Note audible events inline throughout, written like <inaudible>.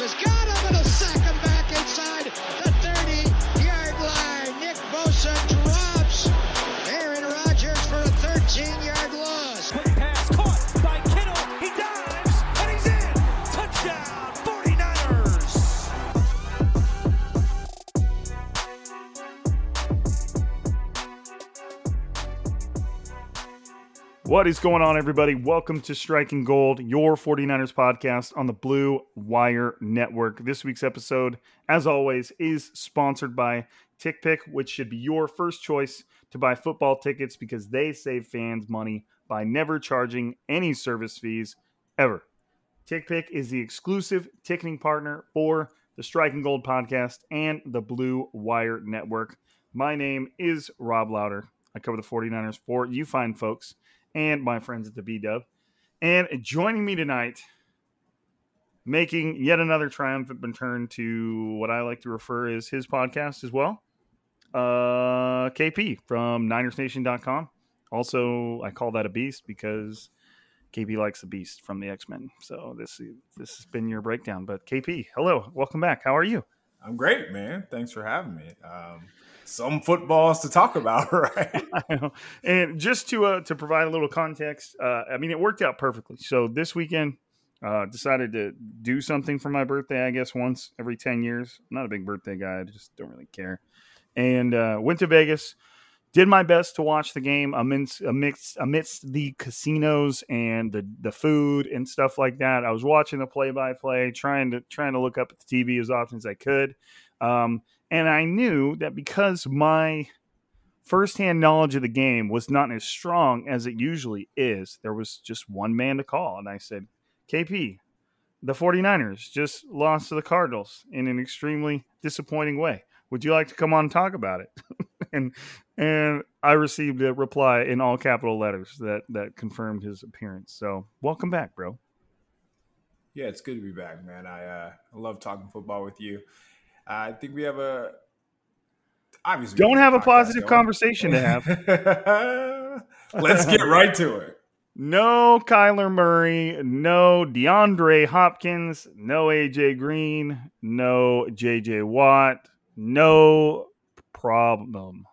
Got him What is going on, everybody? Welcome to Striking Gold, your 49ers podcast on the Blue Wire Network. This week's episode, as always, is sponsored by TickPick, which should be your first choice to buy football tickets because they save fans money by never charging any service fees ever. TickPick is the exclusive ticketing partner for the Striking Gold podcast and the Blue Wire Network. My name is Rob Louder. I cover the 49ers for you fine folks and my friends at the B Dub. And joining me tonight, making yet another triumphant return to what I like to refer as his podcast as well, uh, KP from NinersNation.com. Also, I call that a beast because KP likes the beast from the X Men. So this this has been your breakdown. But KP, hello, welcome back. How are you? I'm great, man. Thanks for having me. Um, some footballs to talk about, <laughs> right? <laughs> and just to uh, to provide a little context, uh, I mean, it worked out perfectly. So this weekend, uh, decided to do something for my birthday. I guess once every ten years. I'm not a big birthday guy. I just don't really care. And uh, went to Vegas. Did my best to watch the game amidst, amidst amidst the casinos and the the food and stuff like that. I was watching the play by play, trying to trying to look up at the TV as often as I could. Um, and I knew that because my firsthand knowledge of the game was not as strong as it usually is, there was just one man to call. And I said, KP, the 49ers just lost to the Cardinals in an extremely disappointing way. Would you like to come on and talk about it? <laughs> and and I received a reply in all capital letters that that confirmed his appearance. So welcome back, bro. Yeah, it's good to be back, man. I uh, I love talking football with you. I think we have a obviously don't have a positive conversation to have. <laughs> Let's get right to it. No Kyler Murray, no DeAndre Hopkins, no AJ Green, no JJ Watt, no problem.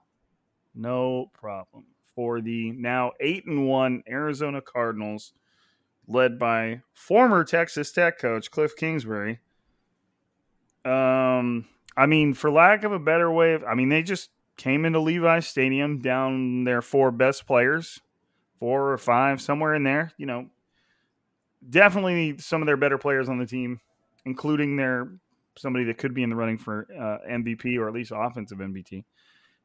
No problem for the now 8 and 1 Arizona Cardinals led by former Texas Tech coach Cliff Kingsbury um, I mean, for lack of a better way of, I mean, they just came into Levi Stadium down their four best players, four or five, somewhere in there. You know, definitely some of their better players on the team, including their somebody that could be in the running for uh, MVP or at least offensive MVP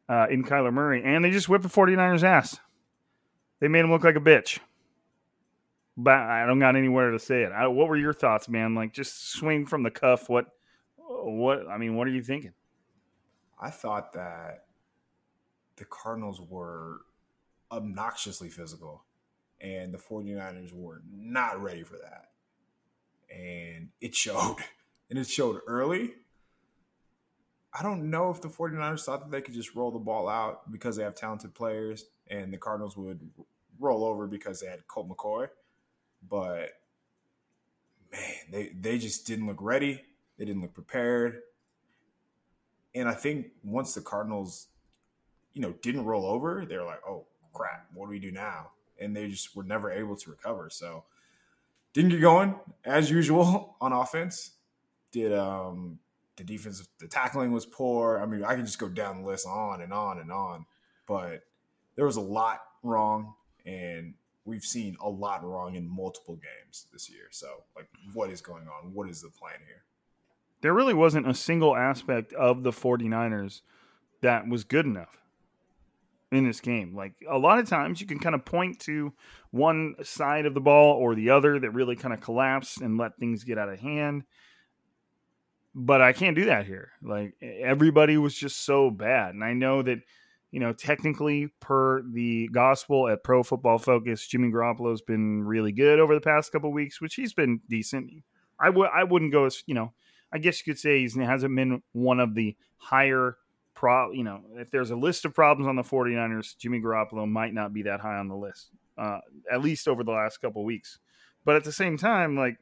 uh, in Kyler Murray. And they just whipped the 49ers' ass. They made him look like a bitch. But I don't got anywhere to say it. I, what were your thoughts, man? Like, just swing from the cuff. What what I mean, what are you thinking? I thought that the Cardinals were obnoxiously physical and the 49ers were not ready for that. And it showed. <laughs> And it showed early. I don't know if the 49ers thought that they could just roll the ball out because they have talented players and the Cardinals would roll over because they had Colt McCoy. But man, they, they just didn't look ready. They didn't look prepared. And I think once the Cardinals, you know, didn't roll over, they were like, oh crap, what do we do now? And they just were never able to recover. So didn't get going as usual <laughs> on offense. Did um the defense the tackling was poor. I mean, I can just go down the list on and on and on. But there was a lot wrong and we've seen a lot wrong in multiple games this year. So, like, what is going on? What is the plan here? There really wasn't a single aspect of the 49ers that was good enough in this game. Like, a lot of times you can kind of point to one side of the ball or the other that really kind of collapsed and let things get out of hand. But I can't do that here. Like, everybody was just so bad. And I know that you know, technically per the gospel at Pro Football Focus, Jimmy Garoppolo's been really good over the past couple weeks, which he's been decent. I would I wouldn't go as you know, I guess you could say he hasn't been one of the higher pro. You know, if there's a list of problems on the 49ers, Jimmy Garoppolo might not be that high on the list, uh, at least over the last couple weeks. But at the same time, like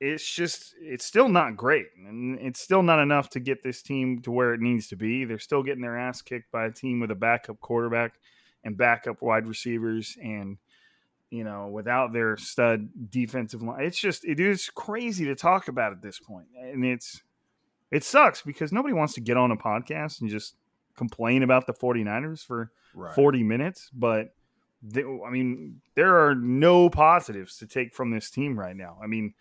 it's just it's still not great and it's still not enough to get this team to where it needs to be they're still getting their ass kicked by a team with a backup quarterback and backup wide receivers and you know without their stud defensive line it's just it is crazy to talk about at this point and it's it sucks because nobody wants to get on a podcast and just complain about the 49ers for right. 40 minutes but they, I mean, there are no positives to take from this team right now. I mean,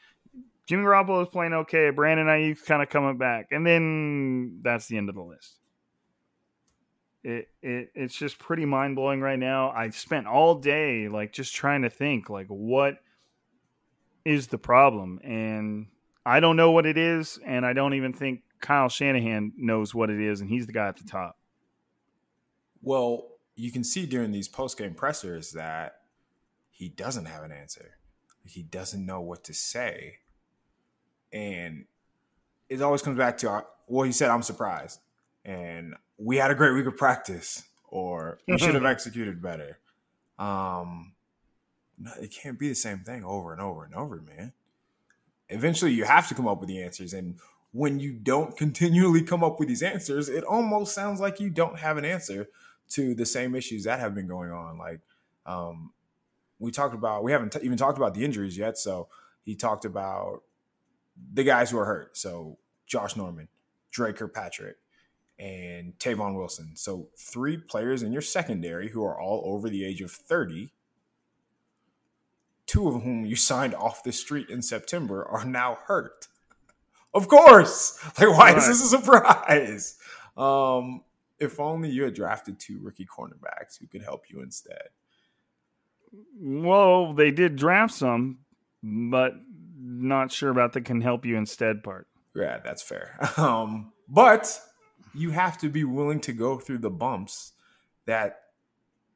Jimmy Garoppolo is playing okay. Brandon Aiyuk kind of coming back, and then that's the end of the list. It, it it's just pretty mind blowing right now. I spent all day like just trying to think like what is the problem, and I don't know what it is, and I don't even think Kyle Shanahan knows what it is, and he's the guy at the top. Well, you can see during these post game pressers that he doesn't have an answer. He doesn't know what to say and it always comes back to uh, well, he said, I'm surprised. And we had a great week of practice, or we should have executed better. Um, no, it can't be the same thing over and over and over, man. Eventually, you have to come up with the answers. And when you don't continually come up with these answers, it almost sounds like you don't have an answer to the same issues that have been going on. Like, um, we talked about, we haven't t- even talked about the injuries yet. So he talked about the guys who are hurt. So Josh Norman, Dre Kirkpatrick, and Tavon Wilson. So three players in your secondary who are all over the age of 30. Two of whom you <laughs> signed off the street in September are now hurt. Of course. Like, why right. is this a surprise? Um, if only you had drafted two rookie cornerbacks who could help you instead. Well, they did draft some, but not sure about the can help you instead part. Yeah, that's fair. <laughs> Um, but you have to be willing to go through the bumps that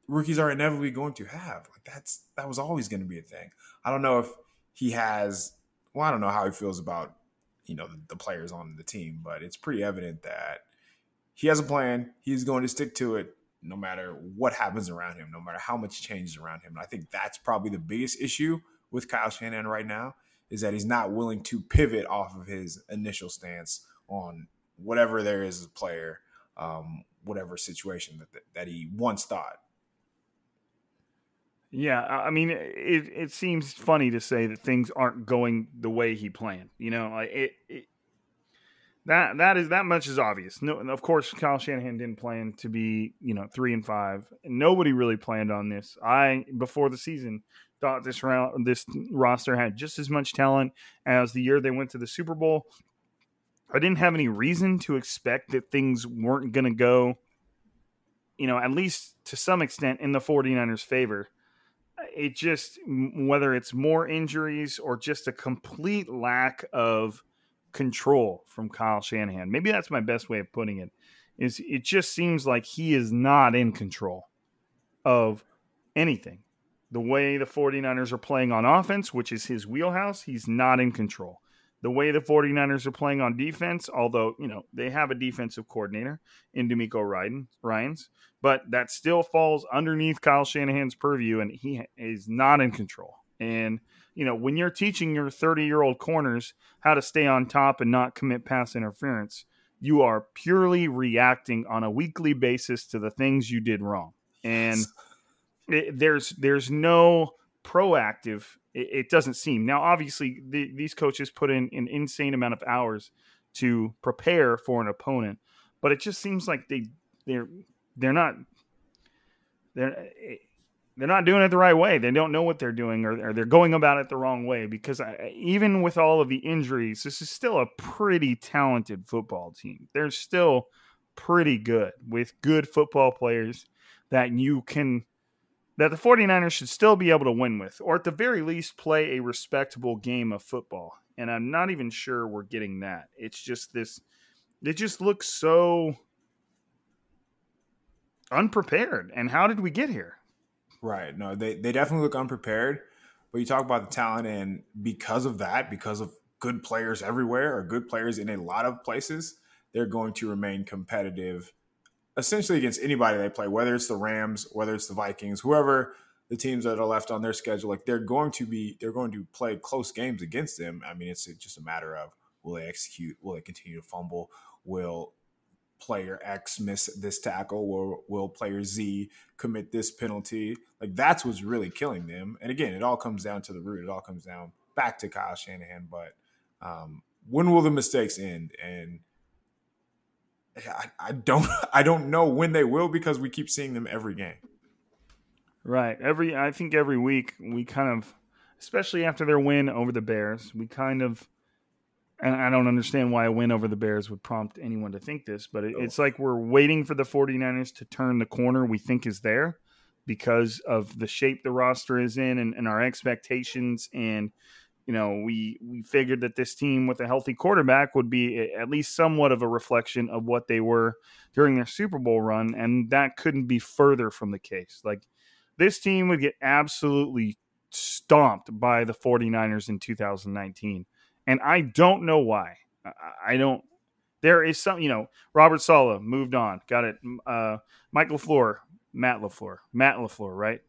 rookies are inevitably going to have. Like that's that was always going to be a thing. I don't know if he has. Well, I don't know how he feels about you know the, the players on the team, but it's pretty evident that he has a plan. He's going to stick to it no matter what happens around him, no matter how much changes around him. And I think that's probably the biggest issue with Kyle Shanahan right now is that he's not willing to pivot off of his initial stance on whatever there is as a player, um, whatever situation that that he once thought. Yeah, I mean, it it seems funny to say that things aren't going the way he planned. You know, like it, it that that is that much is obvious. No, of course, Kyle Shanahan didn't plan to be you know three and five. Nobody really planned on this. I before the season thought this round this roster had just as much talent as the year they went to the Super Bowl. I didn't have any reason to expect that things weren't going to go, you know, at least to some extent in the 49ers' favor. It just, whether it's more injuries or just a complete lack of control from Kyle Shanahan, maybe that's my best way of putting it, is it just seems like he is not in control of anything the way the 49ers are playing on offense, which is his wheelhouse, he's not in control. The way the 49ers are playing on defense, although, you know, they have a defensive coordinator in DeMeco Ryans, but that still falls underneath Kyle Shanahan's purview, and he is not in control. And, you know, when you're teaching your 30 year old corners how to stay on top and not commit pass interference, you are purely reacting on a weekly basis to the things you did wrong. And it, there's there's no proactive it, it doesn't seem. Now obviously the, these coaches put in an insane amount of hours to prepare for an opponent, but it just seems like they they're they're not they're they're not doing it the right way. They don't know what they're doing, or, or they're going about it the wrong way. Because I, even with all of the injuries, this is still a pretty talented football team. They're still pretty good with good football players that you can that the 49ers should still be able to win with, or at the very least play a respectable game of football. And I'm not even sure we're getting that. It's just this. It just looks so unprepared. And how did we get here? Right. No, they, they definitely look unprepared. But you talk about the talent, and because of that, because of good players everywhere or good players in a lot of places, they're going to remain competitive essentially against anybody they play, whether it's the Rams, whether it's the Vikings, whoever the teams that are left on their schedule, like they're going to be they're going to play close games against them. I mean, it's just a matter of will they execute, will they continue to fumble, will player X miss this tackle, or will player Z commit this penalty? Like that's what's really killing them. And again, it all comes down to the root. It all comes down back to Kyle Shanahan. But um, when will the mistakes end? And I, I don't <laughs> I don't know when they will because we keep seeing them every game. Right. Every I think every week we kind of especially after their win over the Bears, we kind of and I don't understand why a win over the Bears would prompt anyone to think this, but it, it's like we're waiting for the 49ers to turn the corner we think is there because of the shape the roster is in and, and our expectations and you know, we we figured that this team with a healthy quarterback would be at least somewhat of a reflection of what they were during their Super Bowl run, and that couldn't be further from the case. Like this team would get absolutely stomped by the 49ers in 2019. And I don't know why. I don't there is some, you know, Robert Saleh moved on. Got it. Uh Mike LaFleur, Matt LaFleur. Matt LaFleur, right?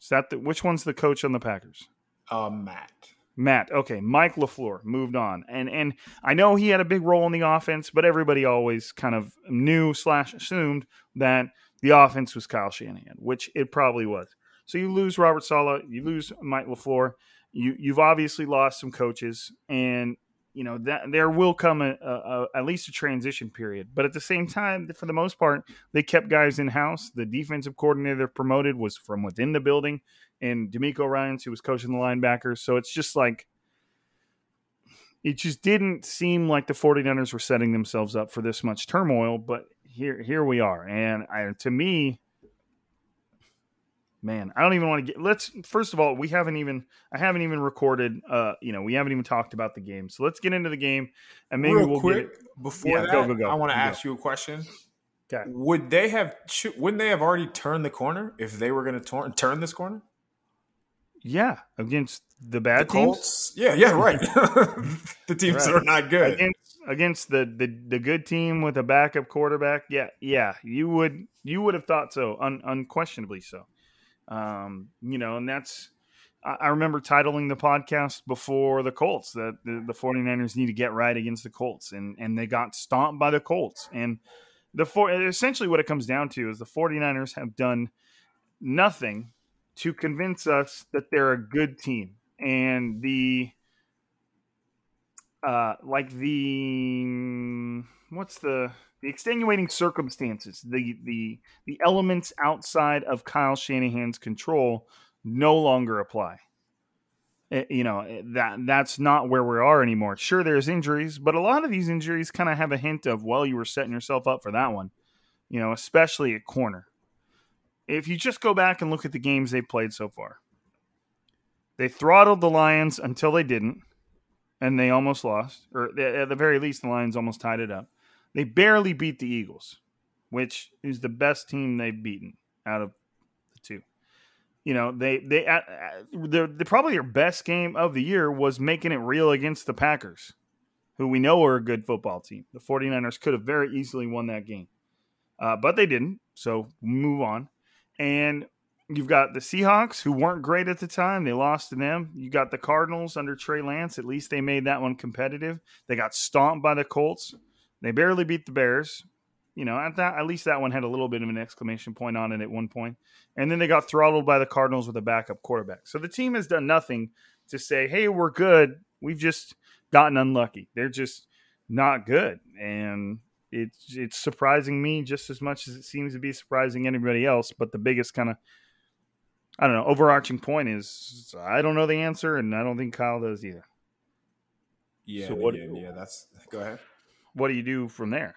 Is that the which one's the coach on the Packers? Uh Matt. Matt, okay, Mike LaFleur moved on, and and I know he had a big role in the offense, but everybody always kind of knew slash assumed that the offense was Kyle Shanahan, which it probably was. So you lose Robert Saleh, you lose Mike LaFleur, you you've obviously lost some coaches, and you know that there will come a, a, a, at least a transition period. But at the same time, for the most part, they kept guys in house. The defensive coordinator promoted was from within the building and DeMeco Ryans, who was coaching the linebackers. So it's just like it just didn't seem like the 49ers were setting themselves up for this much turmoil, but here here we are. And I, to me, man, I don't even want to get let's first of all, we haven't even I haven't even recorded uh, you know, we haven't even talked about the game. So let's get into the game and maybe Real we'll quick, get before Yeah, that, go, go, go. I want to ask you a question. Okay. Would they have wouldn't they have already turned the corner if they were going to turn turn this corner? Yeah, against the The bad teams. Colts? Yeah, yeah, <laughs> right. the teams that are not good. against against the, the the good team with a backup quarterback. Yeah, yeah, you would you would have thought so, un, unquestionably so. Um, you know, and that's I, I remember titling the podcast before the Colts that the, the 49ers need to get right against the Colts, and and they got stomped by the Colts. And the four essentially what it comes down to is the 49ers have done nothing to convince us that they're a good team. And the uh like the what's the the extenuating circumstances, the the the elements outside of Kyle Shanahan's control no longer apply. Eh, you know eh, that that's not where we are anymore. Sure, there's injuries, but a lot of these injuries kind of have a hint of well, you were setting yourself up for that one. You know, especially at corner. If you just go back and look at the games they've played so far, they throttled the Lions until they didn't and they almost lost, or at the very least, the Lions almost tied it up. They barely beat the Eagles, which is the best team they've beaten out of the two. You know, they they uh, probably their best game of the year was making it real against the Packers, who we know are a good football team. The 49ers could have very easily won that game, uh, but they didn't. So move on, and You've got the Seahawks, who weren't great at the time. They lost to them. You got the Cardinals under Trey Lance. At least they made that one competitive. They got stomped by the Colts. They barely beat the Bears. You know, at that at least that one had a little bit of an exclamation point on it at one point. And then they got throttled by the Cardinals with a backup quarterback. So the team has done nothing to say, "Hey, we're good." We've just gotten unlucky. They're just not good, and it's it's surprising me just as much as it seems to be surprising anybody else. But the biggest kind of I don't know overarching point is I don't know the answer, and I don't think Kyle does either. Yeah, So what- did. yeah, that's go ahead. What do you do from there?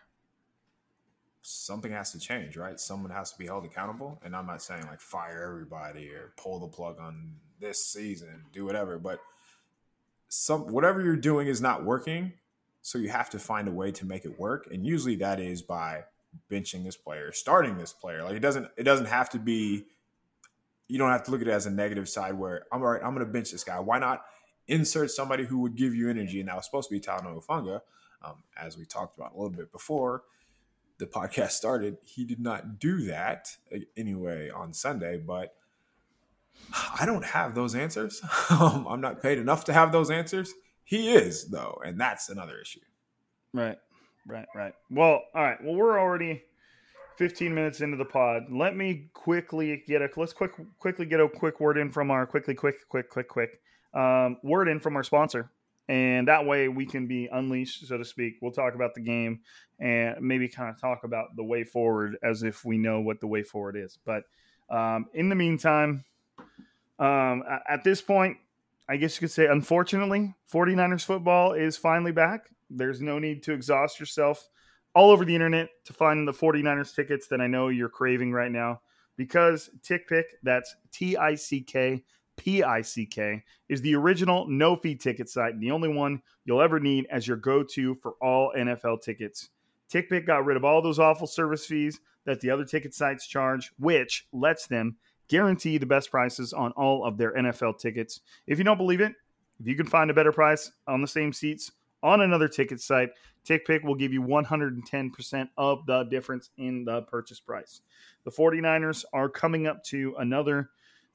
Something has to change, right? Someone has to be held accountable. And I'm not saying like fire everybody or pull the plug on this season, do whatever, but some whatever you're doing is not working. So you have to find a way to make it work. And usually that is by benching this player, starting this player. Like it doesn't it doesn't have to be you don't have to look at it as a negative side where I'm all right, I'm gonna bench this guy. Why not insert somebody who would give you energy? And that was supposed to be Talanoa Hufanga. Um, as we talked about a little bit before the podcast started, he did not do that uh, anyway on Sunday, but I don't have those answers. <laughs> Um, I'm not paid enough to have those answers. He is, though, and that's another issue. Right, right, right. Well, all right. Well, we're already 15 minutes into the pod. Let me quickly get a let's quick quickly get a quick word in from our quickly quick quick quick quick um, word in from our sponsor, and that way we can be unleashed, so to speak. We'll talk about the game and maybe kind of talk about the way forward as if we know what the way forward is. But um, in the meantime, um, at this point, I guess you could say, unfortunately, 49ers football is finally back. There's no need to exhaust yourself all over the internet to find the 49ers tickets that I know you're craving right now because TickPick, that's T I C K P I C K, is the original no fee ticket site, and the only one you'll ever need as your go to for all NFL tickets. TickPick got rid of all those awful service fees that the other ticket sites charge, which lets them guarantee the best prices on all of their NFL tickets. If you don't believe it, if you can find a better price on the same seats on another ticket site, TickPick will give you 110% of the difference in the purchase price. The 49ers are coming up to another,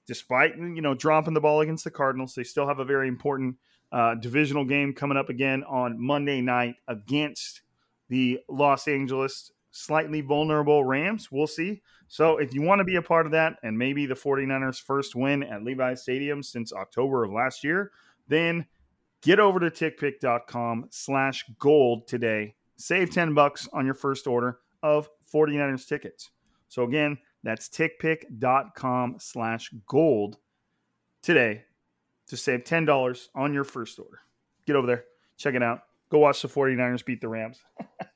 despite you know dropping the ball against the Cardinals, they still have a very important uh, divisional game coming up again on Monday night against the Los Angeles slightly vulnerable Rams. We'll see. So if you want to be a part of that and maybe the 49ers first win at Levi Stadium since October of last year, then get over to tickpick.com slash gold today. Save 10 bucks on your first order of 49ers tickets. So again, that's tickpick.com slash gold today to save $10 on your first order. Get over there, check it out. Go watch the 49ers beat the Rams. <laughs>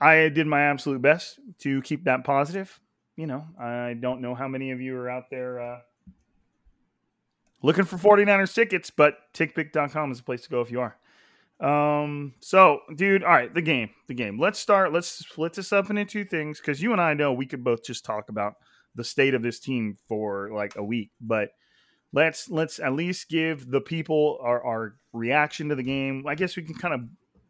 I did my absolute best to keep that positive. You know, I don't know how many of you are out there uh, looking for 49ers tickets, but tickpick.com is the place to go if you are. Um, so, dude, all right, the game, the game. Let's start. Let's split this up into two things because you and I know we could both just talk about the state of this team for like a week, but let's let's at least give the people our, our reaction to the game. I guess we can kind of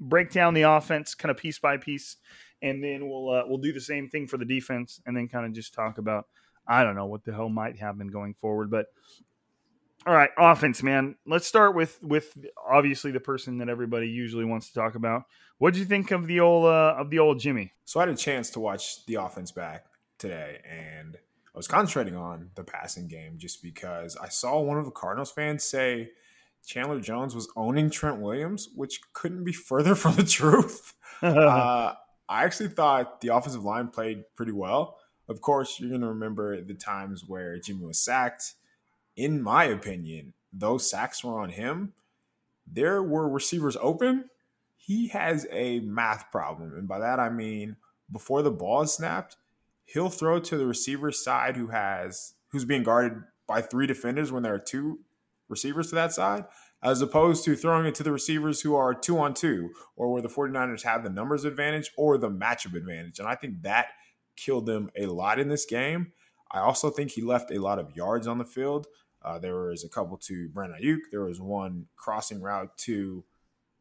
break down the offense kind of piece by piece, and then we'll uh, we'll do the same thing for the defense, and then kind of just talk about I don't know what the hell might happen going forward, but all right, offense, man. Let's start with with obviously the person that everybody usually wants to talk about. What do you think of the old uh, of the old Jimmy? So I had a chance to watch the offense back today, and I was concentrating on the passing game just because I saw one of the Cardinals fans say Chandler Jones was owning Trent Williams, which couldn't be further <laughs> from the truth. <laughs> uh, I actually thought the offensive line played pretty well. Of course, you're going to remember the times where Jimmy was sacked. In my opinion, those sacks were on him. There were receivers open. He has a math problem. And by that, I mean before the ball is snapped, he'll throw to the receiver side who has who's being guarded by three defenders when there are two receivers to that side, as opposed to throwing it to the receivers who are two on two, or where the 49ers have the numbers advantage or the matchup advantage. And I think that killed them a lot in this game. I also think he left a lot of yards on the field. Uh, there was a couple to Brandon Aiyuk. There was one crossing route to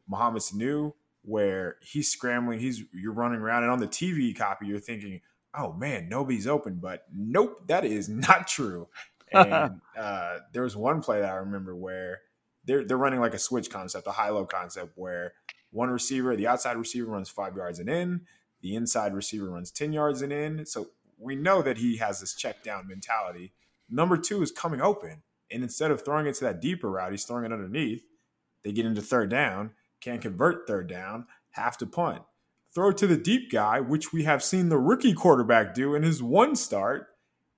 Mohamed Sanu where he's scrambling. He's you're running around, and on the TV copy, you're thinking, "Oh man, nobody's open." But nope, that is <laughs> not true. And <laughs> uh, there was one play that I remember where they're they're running like a switch concept, a high low concept, where one receiver, the outside receiver, runs five yards and in, the inside receiver runs ten yards and in. So we know that he has this check down mentality. Number two is coming open. And instead of throwing it to that deeper route, he's throwing it underneath. They get into third down, can't convert third down, have to punt. Throw to the deep guy, which we have seen the rookie quarterback do in his one start,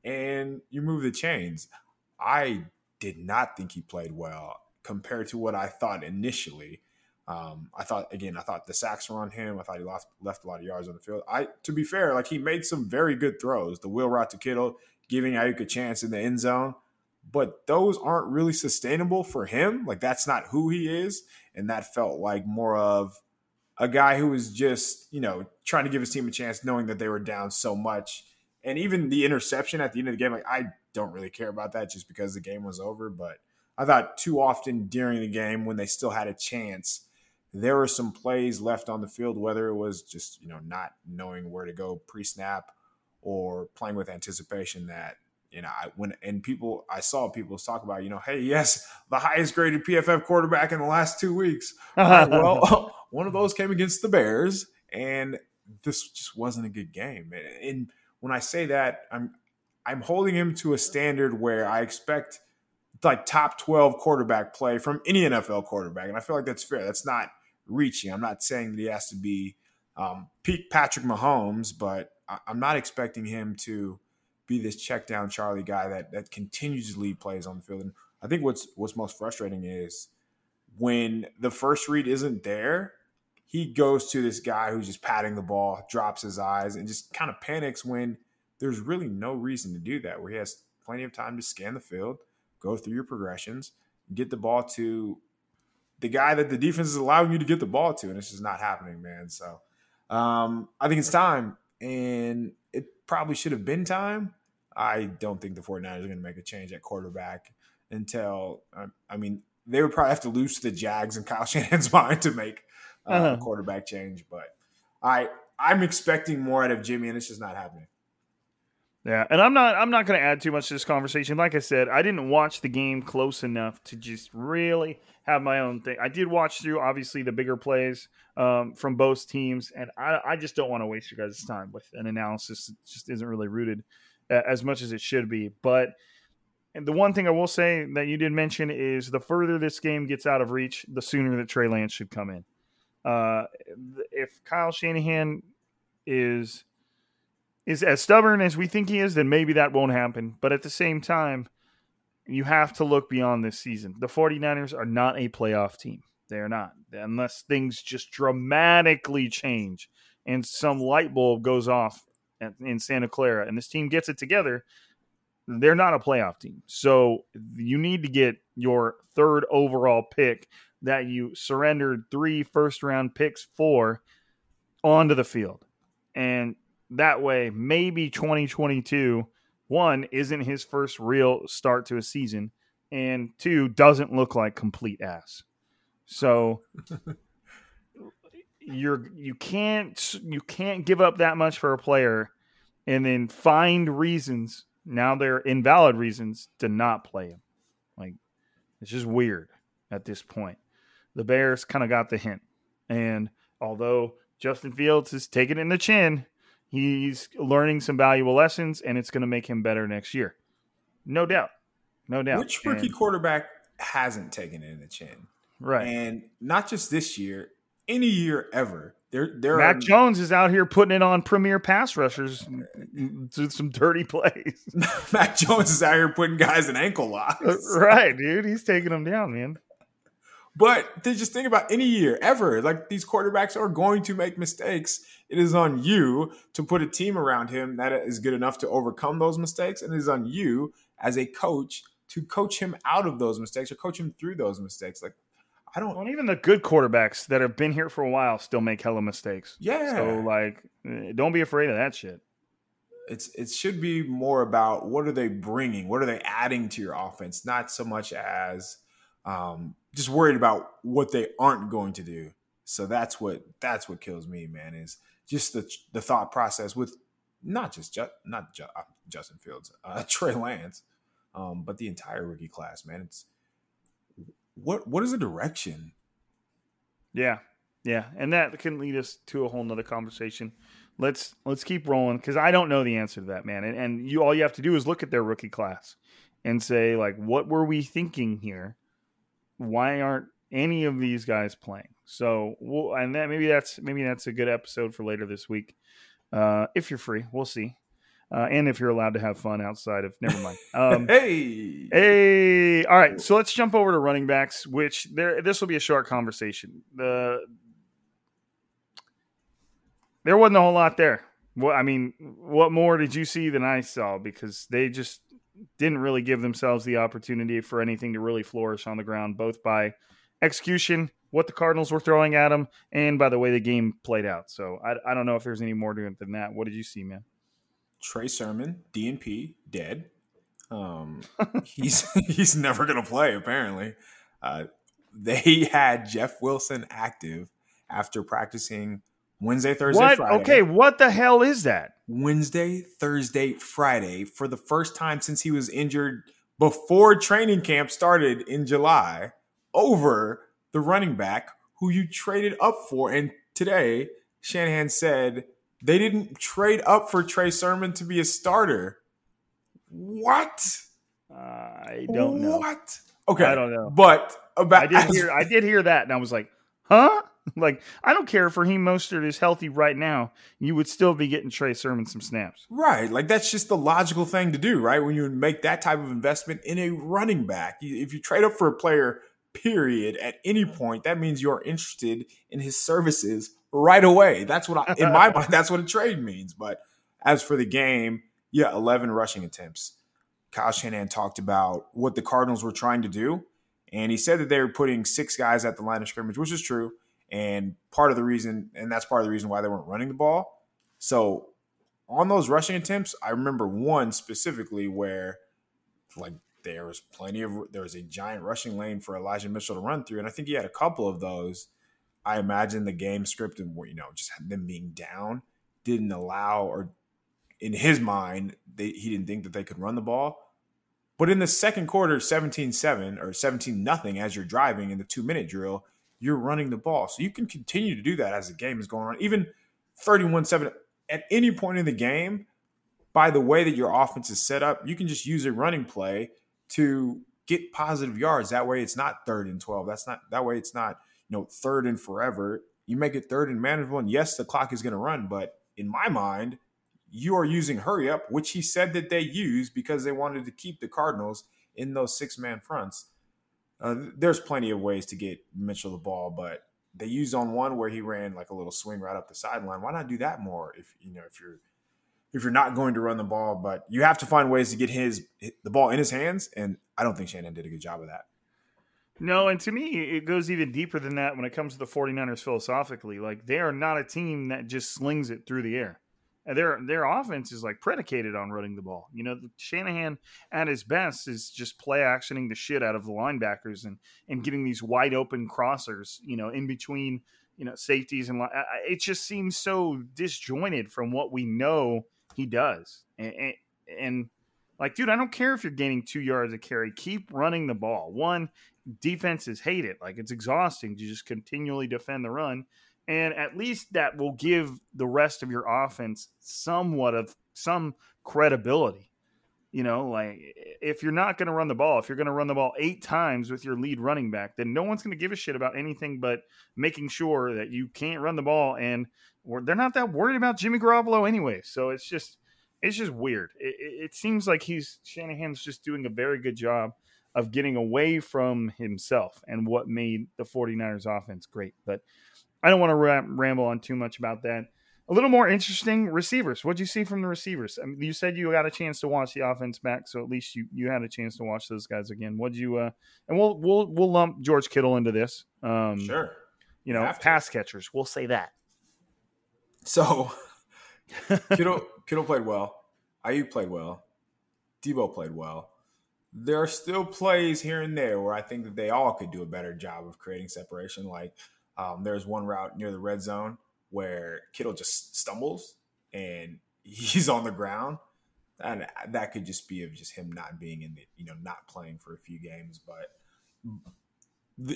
and you move the chains. I did not think he played well compared to what I thought initially. Um, I thought again, I thought the sacks were on him. I thought he left left a lot of yards on the field. I, to be fair, like he made some very good throws. The wheel route to Kittle, giving Aiyuk a chance in the end zone but those aren't really sustainable for him. Like that's not who he is, and that felt like more of a guy who was just you know trying to give his team a chance, knowing that they were down so much. And even the interception at the end of the game, like I don't really care about that just because the game was over. But I thought too often during the game when they still had a chance, there were some plays left on the field, whether it was just you know not knowing where to go pre-snap or playing with anticipation that you know, I when and people I saw people talk about, you know, hey, yes, the highest graded PFF quarterback in the last two weeks. <laughs> well, <laughs> one of those came against the Bears, and this just wasn't a good game. And when I say that, I'm I'm holding him to a standard where I expect like top 12 quarterback play from any NFL quarterback. And I feel like that's fair. That's not reaching. I'm not saying that he has to be um, peak Patrick Mahomes, but I'm not expecting him to be this check down Charlie guy that that continues to lead plays on the field. And I think what's what's most frustrating is when the first read isn't there, he goes to this guy who's just patting the ball, drops his eyes, and just kind of panics when there's really no reason to do that. Where he has plenty of time to scan the field, go through your progressions, get the ball to the guy that the defense is allowing you to get the ball to, and it's just not happening, man. So um, I think it's time, and it probably should have been time. I don't think the 49ers are going to make a change at quarterback until, I mean, they would probably have to lose to the Jags and Kyle <laughs> Shanahan's mind to make uh-huh. quarterback change. But I, I'm expecting more out of Jimmy, and it's just not happening. Yeah, and I'm not I'm not going to add too much to this conversation. Like I said, I didn't watch the game close enough to just really have my own thing. I did watch through obviously the bigger plays um, from both teams, and I, I just don't want to waste your guys' time with an analysis that just isn't really rooted as much as it should be. But and the one thing I will say that you did mention is the further this game gets out of reach, the sooner that Trey Lance should come in. Uh, if Kyle Shanahan is is as stubborn as we think he is, then maybe that won't happen. But at the same time, you have to look beyond this season. The 49ers are not a playoff team. They are not. Unless things just dramatically change and some light bulb goes off in Santa Clara and this team gets it together, they're not a playoff team. So you need to get your third overall pick that you surrendered three first round picks for onto the field. And that way, maybe 2022, one, isn't his first real start to a season, and two, doesn't look like complete ass. So <laughs> you're you can't you can't give up that much for a player and then find reasons now they're invalid reasons to not play him. Like it's just weird at this point. The Bears kind of got the hint. And although Justin Fields is taking it in the chin, he's learning some valuable lessons and it's going to make him better next year. No doubt. No doubt. Which rookie And- quarterback hasn't taken it in the chin? right. And not just this year, any year ever. There, there Mac are Jones is out here putting it on premier pass rushers to some dirty plays. <laughs> Mac Jones is out here putting guys in ankle locks. <laughs> right, dude. He's taking them down, man. But to just think about any year ever, like these quarterbacks are going to make mistakes. It is on you to put a team around him that is good enough to overcome those mistakes, and it is on you as a coach to coach him out of those mistakes or coach him through those mistakes. Like I don't, Well, even the good quarterbacks that have been here for a while still make hella mistakes. yeah. So, like, eh, don't be afraid of that shit. it's it should be more about what are they bringing, what are they adding to your offense, not so much as um, just worried about what they aren't going to do. So that's what that's what kills me, man. Is just the the thought process with not just Ju- not Ju- uh, Justin Fields, <laughs> uh, Trey Lance, um, but the entire rookie class, man. It's what what is the direction? Yeah, yeah, and that can lead us to a whole nother conversation. Let's let's keep rolling because I don't know the answer to that, man. And, and you all you have to do is look at their rookie class and say like, what were we thinking here? Why aren't any of these guys playing? So, we'll, and that maybe that's maybe that's a good episode for later this week. Uh, if you're free, we'll see. Uh, and if you're allowed to have fun outside of, never mind. <laughs> Um, hey, Hey, all right. So let's jump over to running backs, which there this will be a short conversation. The there wasn't a whole lot there. What I mean, what more did you see than I saw? Because they just didn't really give themselves the opportunity for anything to really flourish on the ground, both by execution, what the Cardinals were throwing at them, and by the way the game played out. So I, I don't know if there's any more to it than that. What did you see, man? Trey Sermon, DNP, dead. Um, <laughs> he's he's never gonna play. Apparently, uh, they had Jeff Wilson active after practicing Wednesday, Thursday, what? Friday. Okay, what the hell is that? Wednesday, Thursday, Friday for the first time since he was injured before training camp started in July over the running back who you traded up for. And today, Shanahan said they didn't trade up for Trey Sermon to be a starter. What? I don't know. What? Okay. I don't know. But about I did hear I did hear that and I was like, huh? Like, I don't care if Raheem Mostert is healthy right now. You would still be getting Trey Sermon some snaps. Right. Like that's just the logical thing to do, right? When you make that type of investment in a running back. If you trade up for a player, period, at any point, that means you're interested in his services right away. That's what I, in my <laughs> mind, that's what a trade means. But as for the game, yeah, 11 rushing attempts. Kyle Shanahan talked about what the Cardinals were trying to do. And he said that they were putting six guys at the line of scrimmage, which is true. And part of the reason, and that's part of the reason why they weren't running the ball. So on those rushing attempts, I remember one specifically where like there was plenty of there was a giant rushing lane for Elijah Mitchell to run through, and I think he had a couple of those. I imagine the game script and you know just them being down didn't allow or in his mind they, he didn't think that they could run the ball. But in the second quarter, 17-7 or 17 nothing as you're driving in the 2-minute drill, you're running the ball. So you can continue to do that as the game is going on. Even 31-7 at any point in the game, by the way that your offense is set up, you can just use a running play to get positive yards. That way it's not third and 12. That's not that way it's not, you know, third and forever. You make it third and manageable. And yes, the clock is going to run, but in my mind, you are using hurry up, which he said that they used because they wanted to keep the Cardinals in those six man fronts. Uh, there's plenty of ways to get Mitchell the ball, but they used on one where he ran like a little swing right up the sideline. Why not do that more if you know if you're if you're not going to run the ball, but you have to find ways to get his the ball in his hands, and I don't think Shannon did a good job of that. No, and to me, it goes even deeper than that when it comes to the 49ers philosophically. Like, they are not a team that just slings it through the air. And Their their offense is like predicated on running the ball. You know, Shanahan at his best is just play actioning the shit out of the linebackers and and getting these wide open crossers. You know, in between you know safeties and it just seems so disjointed from what we know he does. And, and, and like, dude, I don't care if you're gaining two yards a carry. Keep running the ball. One, defenses hate it. Like it's exhausting to just continually defend the run. And at least that will give the rest of your offense somewhat of some credibility. You know, like if you're not going to run the ball, if you're going to run the ball eight times with your lead running back, then no one's going to give a shit about anything but making sure that you can't run the ball. And they're not that worried about Jimmy Garoppolo anyway. So it's just, it's just weird. It, it, seems like he's Shanahan's just doing a very good job of getting away from himself and what made the 49ers offense great. But I don't want to ramble on too much about that. A little more interesting receivers. What'd you see from the receivers? I mean, you said you got a chance to watch the offense back, so at least you, you had a chance to watch those guys again. What'd you? Uh, and we'll we'll we'll lump George Kittle into this. Um, Sure. You know, pass catchers. We'll say that. So <laughs> Kittle Kittle played well. Aiyuk played well. Deebo played well. There are still plays here and there where I think that they all could do a better job of creating separation. Like um, there's one route near the red zone where Kittle just stumbles and <laughs> he's on the ground. And that could just be of just him not being in the, you know, not playing for a few games. But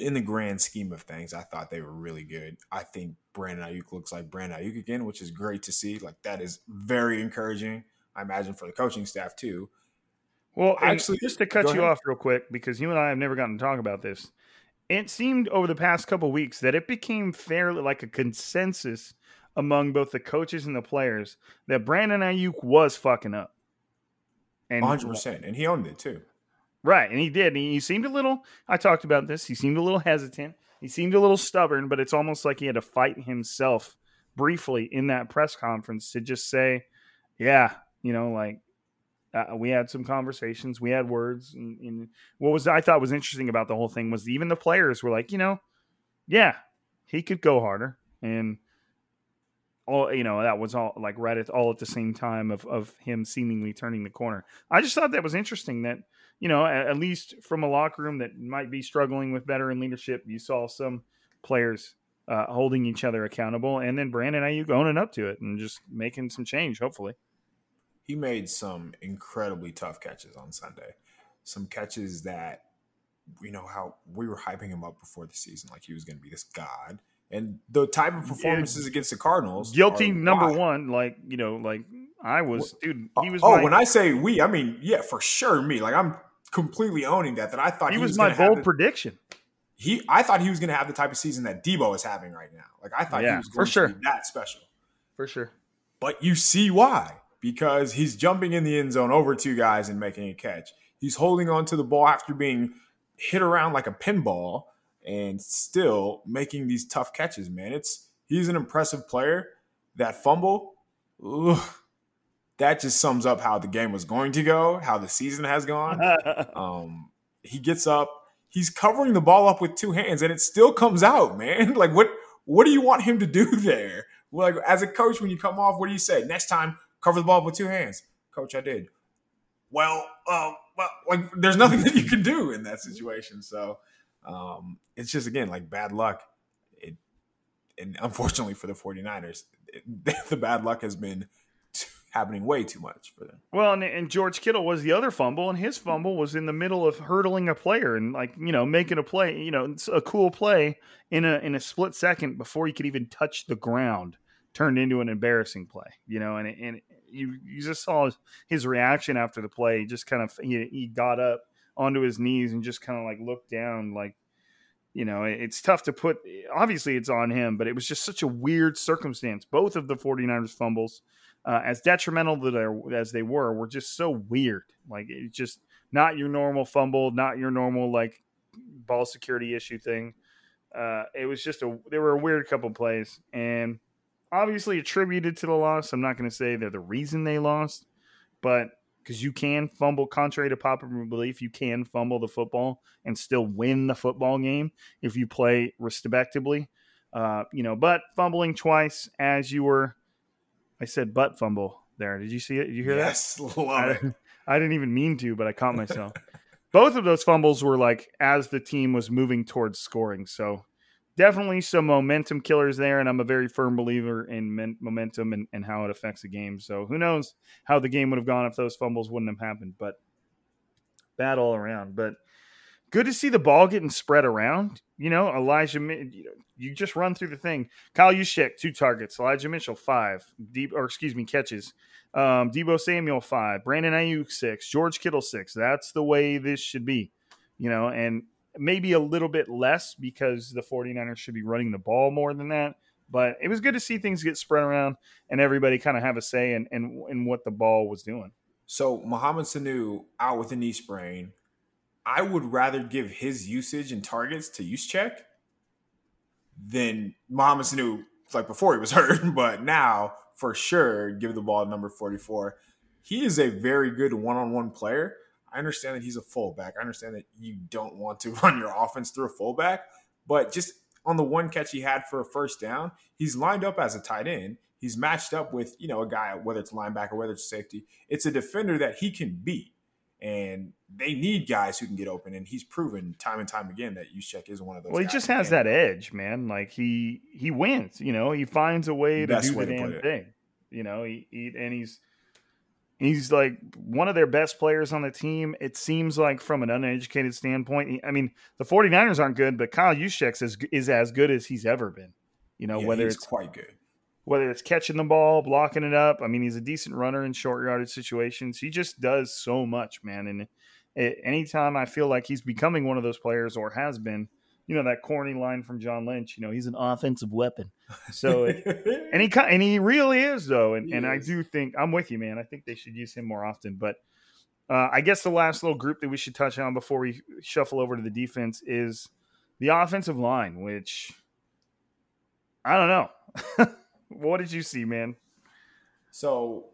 in the grand scheme of things, I thought they were really good. I think Brandon Aiyuk looks like Brandon Aiyuk again, which is great to see. Like that is very encouraging. I imagine for the coaching staff too. Well, Actually- just to cut you ahead. off real quick, because you and I have never gotten to talk about this. It seemed over the past couple weeks that it became fairly like a consensus among both the coaches and the players that Brandon Aiyuk was fucking up. And 100%. And he owned it too. Right, and he did. And he seemed a little. I talked about this. He seemed a little hesitant. He seemed a little stubborn, but it's almost like he had to fight himself briefly in that press conference to just say, "Yeah, you know, like uh, we had some conversations, we had words." And, and what was I thought was interesting about the whole thing was even the players were like, you know, yeah, he could go harder, and all you know that was all like right at all at the same time of of him seemingly turning the corner. I just thought that was interesting that you know at, at least from a locker room that might be struggling with veteran leadership, you saw some players uh, holding each other accountable, and then Brandon Aiyuk owning up to it and just making some change. Hopefully, He made some incredibly tough catches on Sunday. Some catches that, you know, how we were hyping him up before the season, like he was going to be this god. And the type of performances against the Cardinals. guilty number why. one. Like you know, like I was, dude. He oh, was. oh, my, when I say we, I mean yeah, for sure me. Like I'm completely owning that. That I thought he he, was, gonna my bold the- prediction. he I thought he was going to have the type of season that Deebo is having right now. Like I thought Yeah, he was for going sure. to be that special. For sure. But you see why. Because he's jumping in the end zone over two guys and making a catch. He's holding on to the ball after being hit around like a pinball and still making these tough catches, man. It's he's an impressive player. That fumble, ugh, that just sums up how the game was going to go, how the season has gone. <laughs> Um, he gets up, he's covering the ball up with two hands, and it still comes out, man. <laughs> Like what what do you want him to do there? Like as a coach, when you come off, what do you say? Next time, cover the ball with two hands. Coach, I did. Well, uh, well, like there's nothing <laughs> that you can do in that situation. So um, it's just again like bad luck. It and unfortunately for the 49ers, it, <laughs> the bad luck has been t- happening way too much for them. Well, and, and George Kittle was the other fumble, and his fumble was in the middle of hurdling a player and like you know making a play, you know, a cool play in a in a split second before he could even touch the ground, turned into an embarrassing play, you know, and and you you just saw his, his reaction after the play. He just kind of he, he got up onto his knees and just kind of like looked down, like you know, it's tough to put. Obviously, it's on him, but it was just such a weird circumstance. Both of the 49ers fumbles uh, as detrimental that they as they were, were just so weird. Like it's just not your normal fumble, not your normal like ball security issue thing. Uh, it was just a they were a weird couple plays, and obviously attributed to the loss. I'm not going to say they're the reason they lost, but because you can fumble, contrary to popular belief, you can fumble the football and still win the football game if you play respectably. Uh, you know, but fumbling twice as you were I said butt fumble there. Did you see it? Did you hear yes, love that? it. I, <laughs> I didn't even mean to, but I caught myself. Both of those fumbles were like as the team was moving towards scoring. So definitely some momentum killers there, and I'm a very firm believer in men- momentum and, and how it affects a game. So who knows how the game would have gone if those fumbles wouldn't have happened, but bad all around. But good to see the ball getting spread around. You know, Elijah, you, just run through the thing. Kyle Juszczyk, two targets. Elijah Mitchell, five. Deep, or excuse me, catches. Um, Deebo Samuel, five. Brandon Aiyuk, six. George Kittle, six. That's the way this should be. You know, and maybe a little bit less because the 49ers should be running the ball more than that. But it was good to see things get spread around and everybody kind of have a say in, in, in what the ball was doing. So Mohamed Sanu out with a knee sprain. I would rather give his usage and targets to Juszczyk than Mohamed Sanu like before he was <laughs> hurt, but now for sure give the ball number 44. He is a very good one-on-one player. I understand that he's a fullback. I understand that you don't want to <laughs> run your offense through a fullback, but just on the one catch he had for a first down, he's lined up as a tight end. He's matched up with, you know, a guy, whether it's linebacker, whether it's safety. It's a defender that he can beat. And they need guys who can get open. And he's proven time and time again that Juszczyk is one of those. Well, he just has that edge, man. Like he he wins, you know, he finds a way to Best do the damn thing. You know, he, he and he's He's like one of their best players on the team. It seems like from an uneducated standpoint. I mean, the 49ers aren't good, but Kyle Juszczyk is, is as good as he's ever been. You know, yeah, whether it's quite good. Whether it's catching the ball, blocking it up. I mean, he's a decent runner in short yardage situations. He just does so much, man. And it, anytime I feel like he's becoming one of those players or has been – you know that corny line from John Lynch. You know, he's an offensive weapon. So, <laughs> and he and he really is though. And, and I do think I'm with you, man. I think they should use him more often. But uh, I guess the last little group that we should touch on before we shuffle over to the defense is the offensive line, which I don't know. <laughs> what did you see, man? So,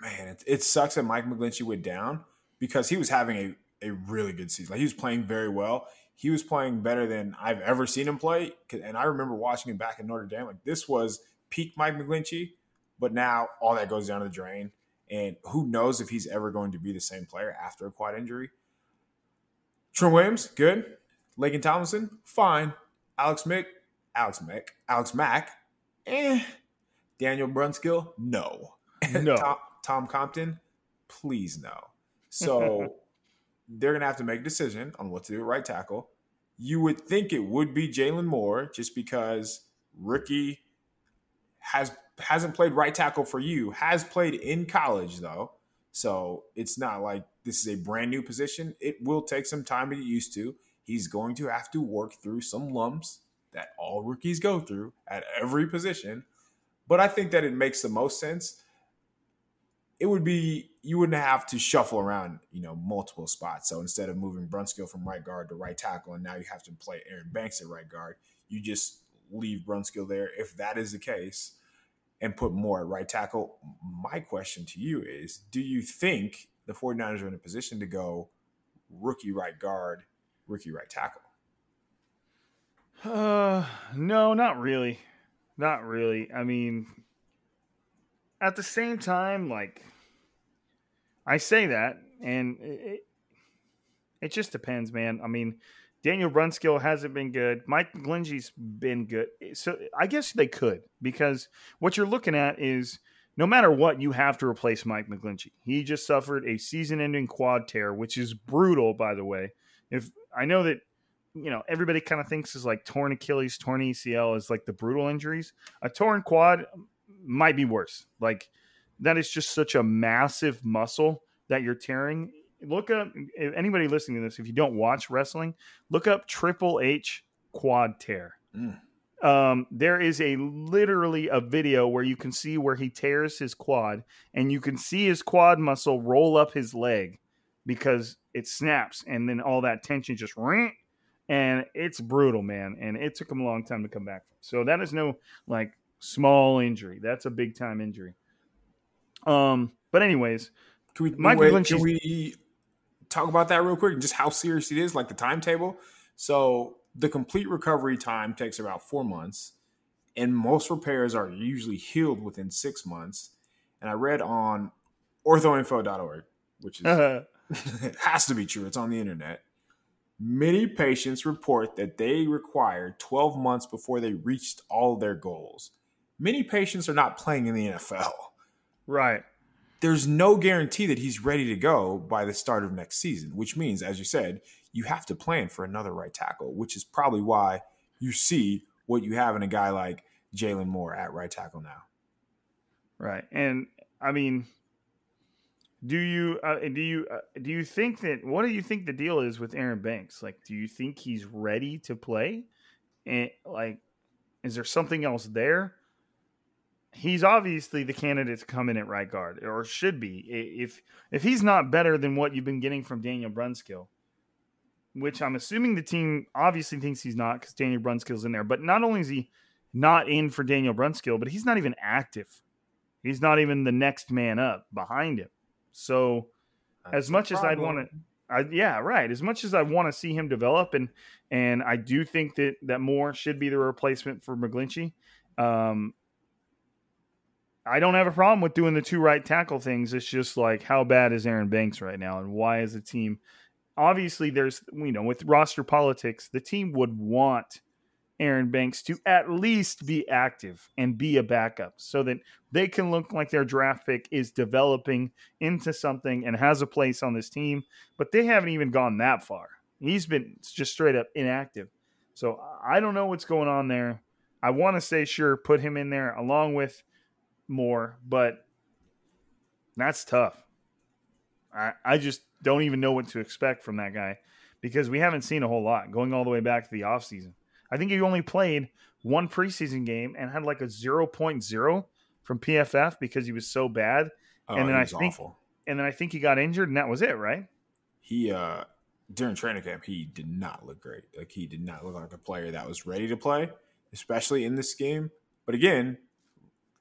man, it, it sucks that Mike McGlinchey went down because he was having a, a really good season. Like he was playing very well he was playing better than I've ever seen him play. And I remember watching him back in Notre Dame. Like this was peak Mike McGlinchey, but now all that goes down the drain. And who knows if he's ever going to be the same player after a quad injury. Trent Williams, good. Laken Tomlinson, fine. Alex Mick, Alex Mick, Alex Mack, eh. Daniel Brunskill, no. No. <laughs> Tom, Tom Compton, please no. So <laughs> they're going to have to make a decision on what to do at right tackle. You would think it would be Jaylon Moore just because Ricky has hasn't played right tackle for you, has played in college though. So it's not like this is a brand new position. It will take some time to get used to. He's going to have to work through some lumps that all rookies go through at every position. But I think that it makes the most sense it would be you wouldn't have to shuffle around, you know, multiple spots. So instead of moving Brunskill from right guard to right tackle, and now you have to play Aaron Banks at right guard, you just leave Brunskill there. If that is the case, and put more at right tackle. My question to you is do you think the 49ers are in a position to go rookie right guard, rookie right tackle? Uh, no, not really. Not really. I mean, at the same time, like I say that, and it, it just depends, man. I mean, Daniel Brunskill hasn't been good. Mike McGlinchey's been good. So I guess they could because what you're looking at is no matter what, you have to replace Mike McGlinchey. He just suffered a season-ending quad tear, which is brutal, by the way. If I know that you know everybody kind of thinks is like torn Achilles, torn ACL is like the brutal injuries. A torn quad might be worse. Like that is just such a massive muscle that you're tearing. Look up anybody listening to this. If you don't watch wrestling, look up Triple H quad tear. Mm. Um, there is a literally a video where you can see where he tears his quad, and you can see his quad muscle roll up his leg because it snaps, and then all that tension just rant, and it's brutal, man. And it took him a long time to come back. From. So that is no like small injury. That's a big time injury. Um, but anyways, can we Mike wait, can we talk about that real quick and just how serious it is, like the timetable? So the complete recovery time takes about four months, and most repairs are usually healed within six months. And I read on orthoinfo.org, which is uh-huh. <laughs> <laughs> has to be true. It's on the internet. Many patients report that they required 12 months before they reached all their goals. Many patients are not playing in the NFL. Right. There's no guarantee that he's ready to go by the start of next season, which means, as you said, you have to plan for another right tackle, which is probably why you see what you have in a guy like Jaylon Moore at right tackle now. Right. And I mean, do you uh, do you uh, do you think that what do you think the deal is with Aaron Banks? Like, do you think he's ready to play? And like, is there something else there? He's obviously the candidate to come in at right guard, or should be. If if he's not better than what you've been getting from Daniel Brunskill, which I'm assuming the team obviously thinks he's not because Daniel Brunskill's in there. But not only is he not in for Daniel Brunskill, but he's not even active. He's not even the next man up behind him. So, That's as much as I'd want to, I, yeah, right. As much as I want to see him develop, and and I do think that that Moore should be the replacement for McGlinchey. Um, I don't have a problem with doing the two right tackle things. It's just like how bad is Aaron Banks right now, and why is the team? Obviously, there's you know with roster politics, the team would want Aaron Banks to at least be active and be a backup so that they can look like their draft pick is developing into something and has a place on this team. But they haven't even gone that far. He's been just straight up inactive. So I don't know what's going on there. I want to say, sure, put him in there along with Moore, but that's tough. I, I just don't even know what to expect from that guy because we haven't seen a whole lot going all the way back to the offseason. I think he only played one preseason game and had like a 0.0 from PFF because he was so bad. Oh, and then I think- awful. And then I think he got injured and that was it, right? He uh during training camp he did not look great. Like he did not look like a player that was ready to play, especially in this game. But again,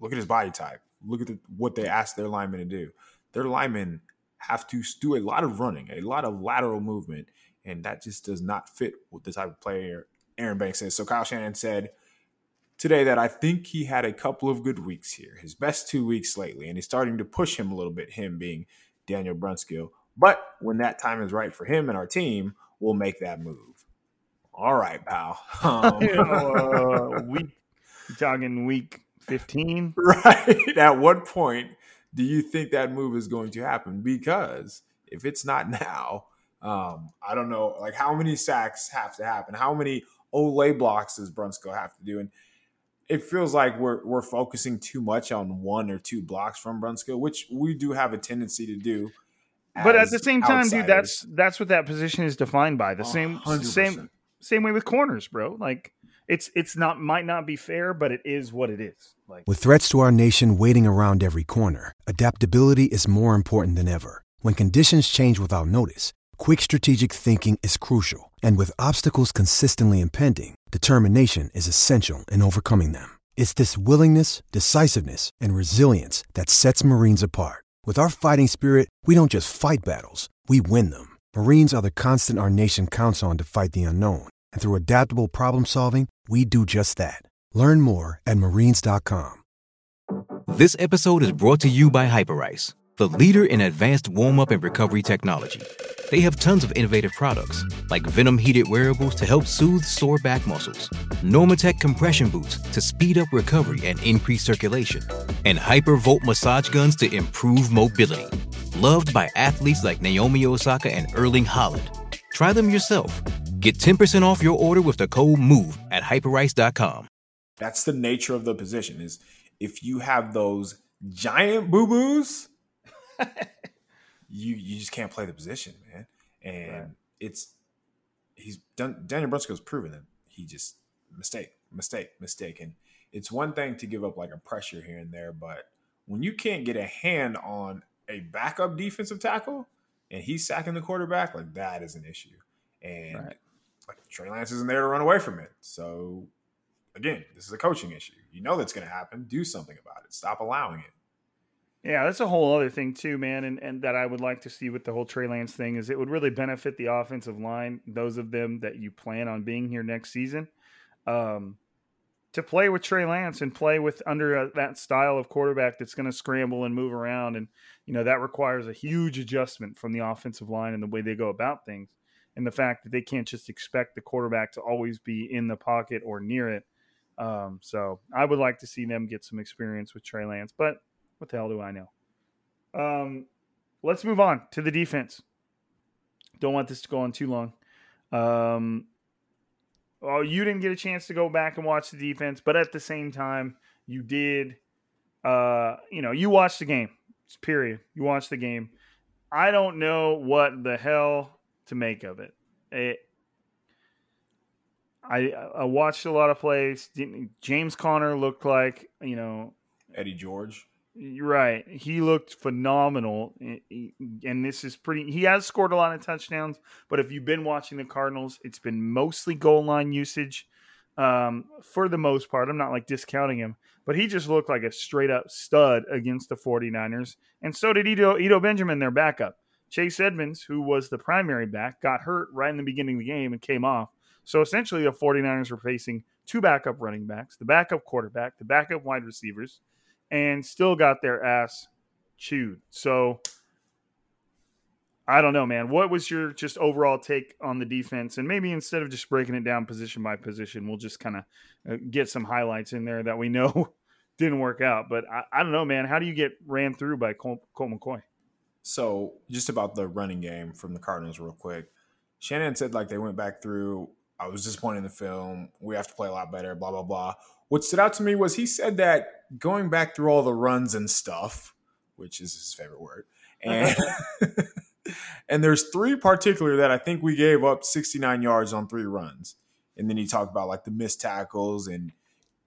look at his body type. Look at the, what they asked their linemen to do. Their linemen have to do a lot of running, a lot of lateral movement, and that just does not fit with the type of player Aaron Banks is. So Kyle Shanahan said today that I think he had a couple of good weeks here, his best two weeks lately, and he's starting to push him a little bit, him being Daniel Brunskill. But when that time is right for him and our team, we'll make that move. All right, pal. <laughs> Um, uh, <laughs> week, talking week 15? <laughs> right. At what point do you think that move is going to happen? Because if it's not <laughs> now, um, I don't know, like how many sacks have to happen? How many Olay blocks does Brunskill have to do? And it feels like we're we're focusing too much on one or two blocks from Brunskill, which we do have a tendency to do. But at the same time, dude, that's that's what that position is defined by. The same 100%. same same way with corners, bro. Like it's it's not might not be fair, but it is what it is. Like With threats to our nation waiting around every corner, adaptability is more important than ever. When conditions change without notice, quick strategic thinking is crucial. And with obstacles consistently impending, determination is essential in overcoming them. It's this willingness, decisiveness, and resilience that sets Marines apart. With our fighting spirit, we don't just fight battles, we win them. Marines are the constant our nation counts on to fight the unknown. And through adaptable problem solving, we do just that. Learn more at marines.com. This episode is brought to you by Hyperice, the leader in advanced warm up and recovery technology. They have tons of innovative products, like Venom heated wearables to help soothe sore back muscles, Normatec compression boots to speed up recovery and increase circulation, and Hypervolt massage guns to improve mobility. Loved by athletes like Naomi Osaka and Erling Haaland. Try them yourself. Get 10% off your order with the code MOVE at hyperice.com. that's the nature of the position is if you have those giant boo boos, <laughs> you you just can't play the position, man. And Right. it's he's done Daniel Brunskill's proven that he just mistake, mistake, mistake. And it's one thing to give up like a pressure here and there, but when you can't get a hand on a backup defensive tackle and he's sacking the quarterback, like that is an issue. And Right. Like Trey Lance isn't there to run away from it. So again, this is a coaching issue. You know that's going to happen. Do something about it. Stop allowing it. Yeah, that's a whole other thing too, man, and and that I would like to see with the whole Trey Lance thing is it would really benefit the offensive line, those of them that you plan on being here next season, um, to play with Trey Lance and play with under a, that style of quarterback that's going to scramble and move around, and you know that requires a huge adjustment from the offensive line and the way they go about things. And the fact that they can't just expect the quarterback to always be in the pocket or near it. Um, so I would like to see them get some experience with Trey Lance, but what the hell do I know? Um, let's move on to the defense. Don't want this to go on too long. Um, oh, you didn't get a chance to go back and watch the defense, but at the same time, you did. Uh, you know, you watched the game. Period. You watched the game. I don't know what the hell to make of it. it I I watched a lot of plays. James Conner looked like you know Eddie George. Right. He looked phenomenal, and this is pretty. He has scored a lot of touchdowns, but if you've been watching the Cardinals, it's been mostly goal line usage um, for the most part. I'm not like discounting him, but he just looked like a straight up stud against the 49ers, and so did Eno, Eno Benjamin, their backup. Chase Edmonds, who was the primary back, got hurt right in the beginning of the game and came off. So essentially, the 49ers were facing two backup running backs, the backup quarterback, the backup wide receivers and still got their ass chewed. So I don't know, man. What was your just overall take on the defense? And maybe instead of just breaking it down position by position, we'll just kind of uh, get some highlights in there that we know <laughs> didn't work out. But I, I, don't know, man. How do you get ran through by Colt, Colt McCoy? So just about the running game from the Cardinals, real quick. Shanahan said like they went back through. I was disappointed in the film. We have to play a lot better. Blah blah blah. What stood out to me was he said that going back through all the runs and stuff, which is his favorite word, <laughs> and <laughs> and there's three particular that I think we gave up 69 yards on three runs, and then he talked about like the missed tackles and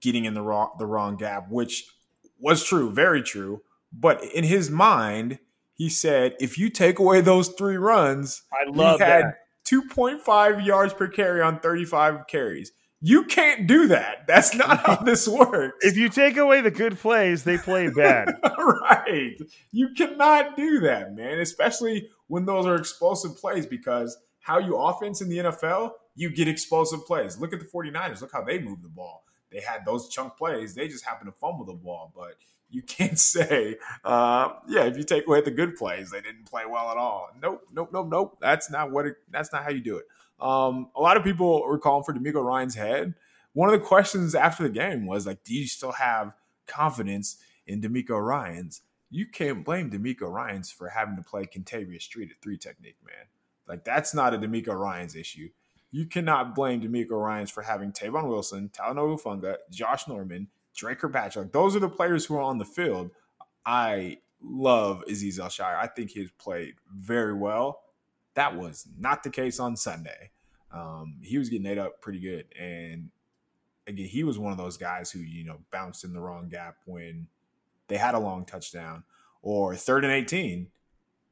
getting in the wrong the wrong gap, which was true, very true. But in his mind, he said if you take away those three runs, I love he had that. 2.5 yards per carry on 35 carries. You can't do that. That's not <laughs> how this works. If you take away the good plays, they play bad. <laughs> right. You cannot do that, man, especially when those are explosive plays because how you offense in the NFL, you get explosive plays. Look at the 49ers. Look how they move the ball. They had those chunk plays. They just happen to fumble the ball, but you can't <laughs> say, uh, yeah, if you take away the good plays, they didn't play well at all. Nope, nope, nope, nope. That's not what it, that's not how you do it. Um, a lot of people were calling for DeMeco Ryans' head. One of the questions after the game was like, "Do you still have confidence in DeMeco Ryans?" You can't blame DeMeco Ryans for having to play Kentavius Street at three technique, man. Like that's not a DeMeco Ryans issue. You cannot blame DeMeco Ryans for having Tavon Wilson, Talanoa Hufanga, Josh Norman, Dre Kirkpatrick. Those are the players who are on the field. I love Azeez Al-Shaair. I think he's played very well. That was not the case on Sunday. Um, he was getting ate up pretty good. And again, he was one of those guys who, you know, bounced in the wrong gap when they had a long touchdown or third and 18.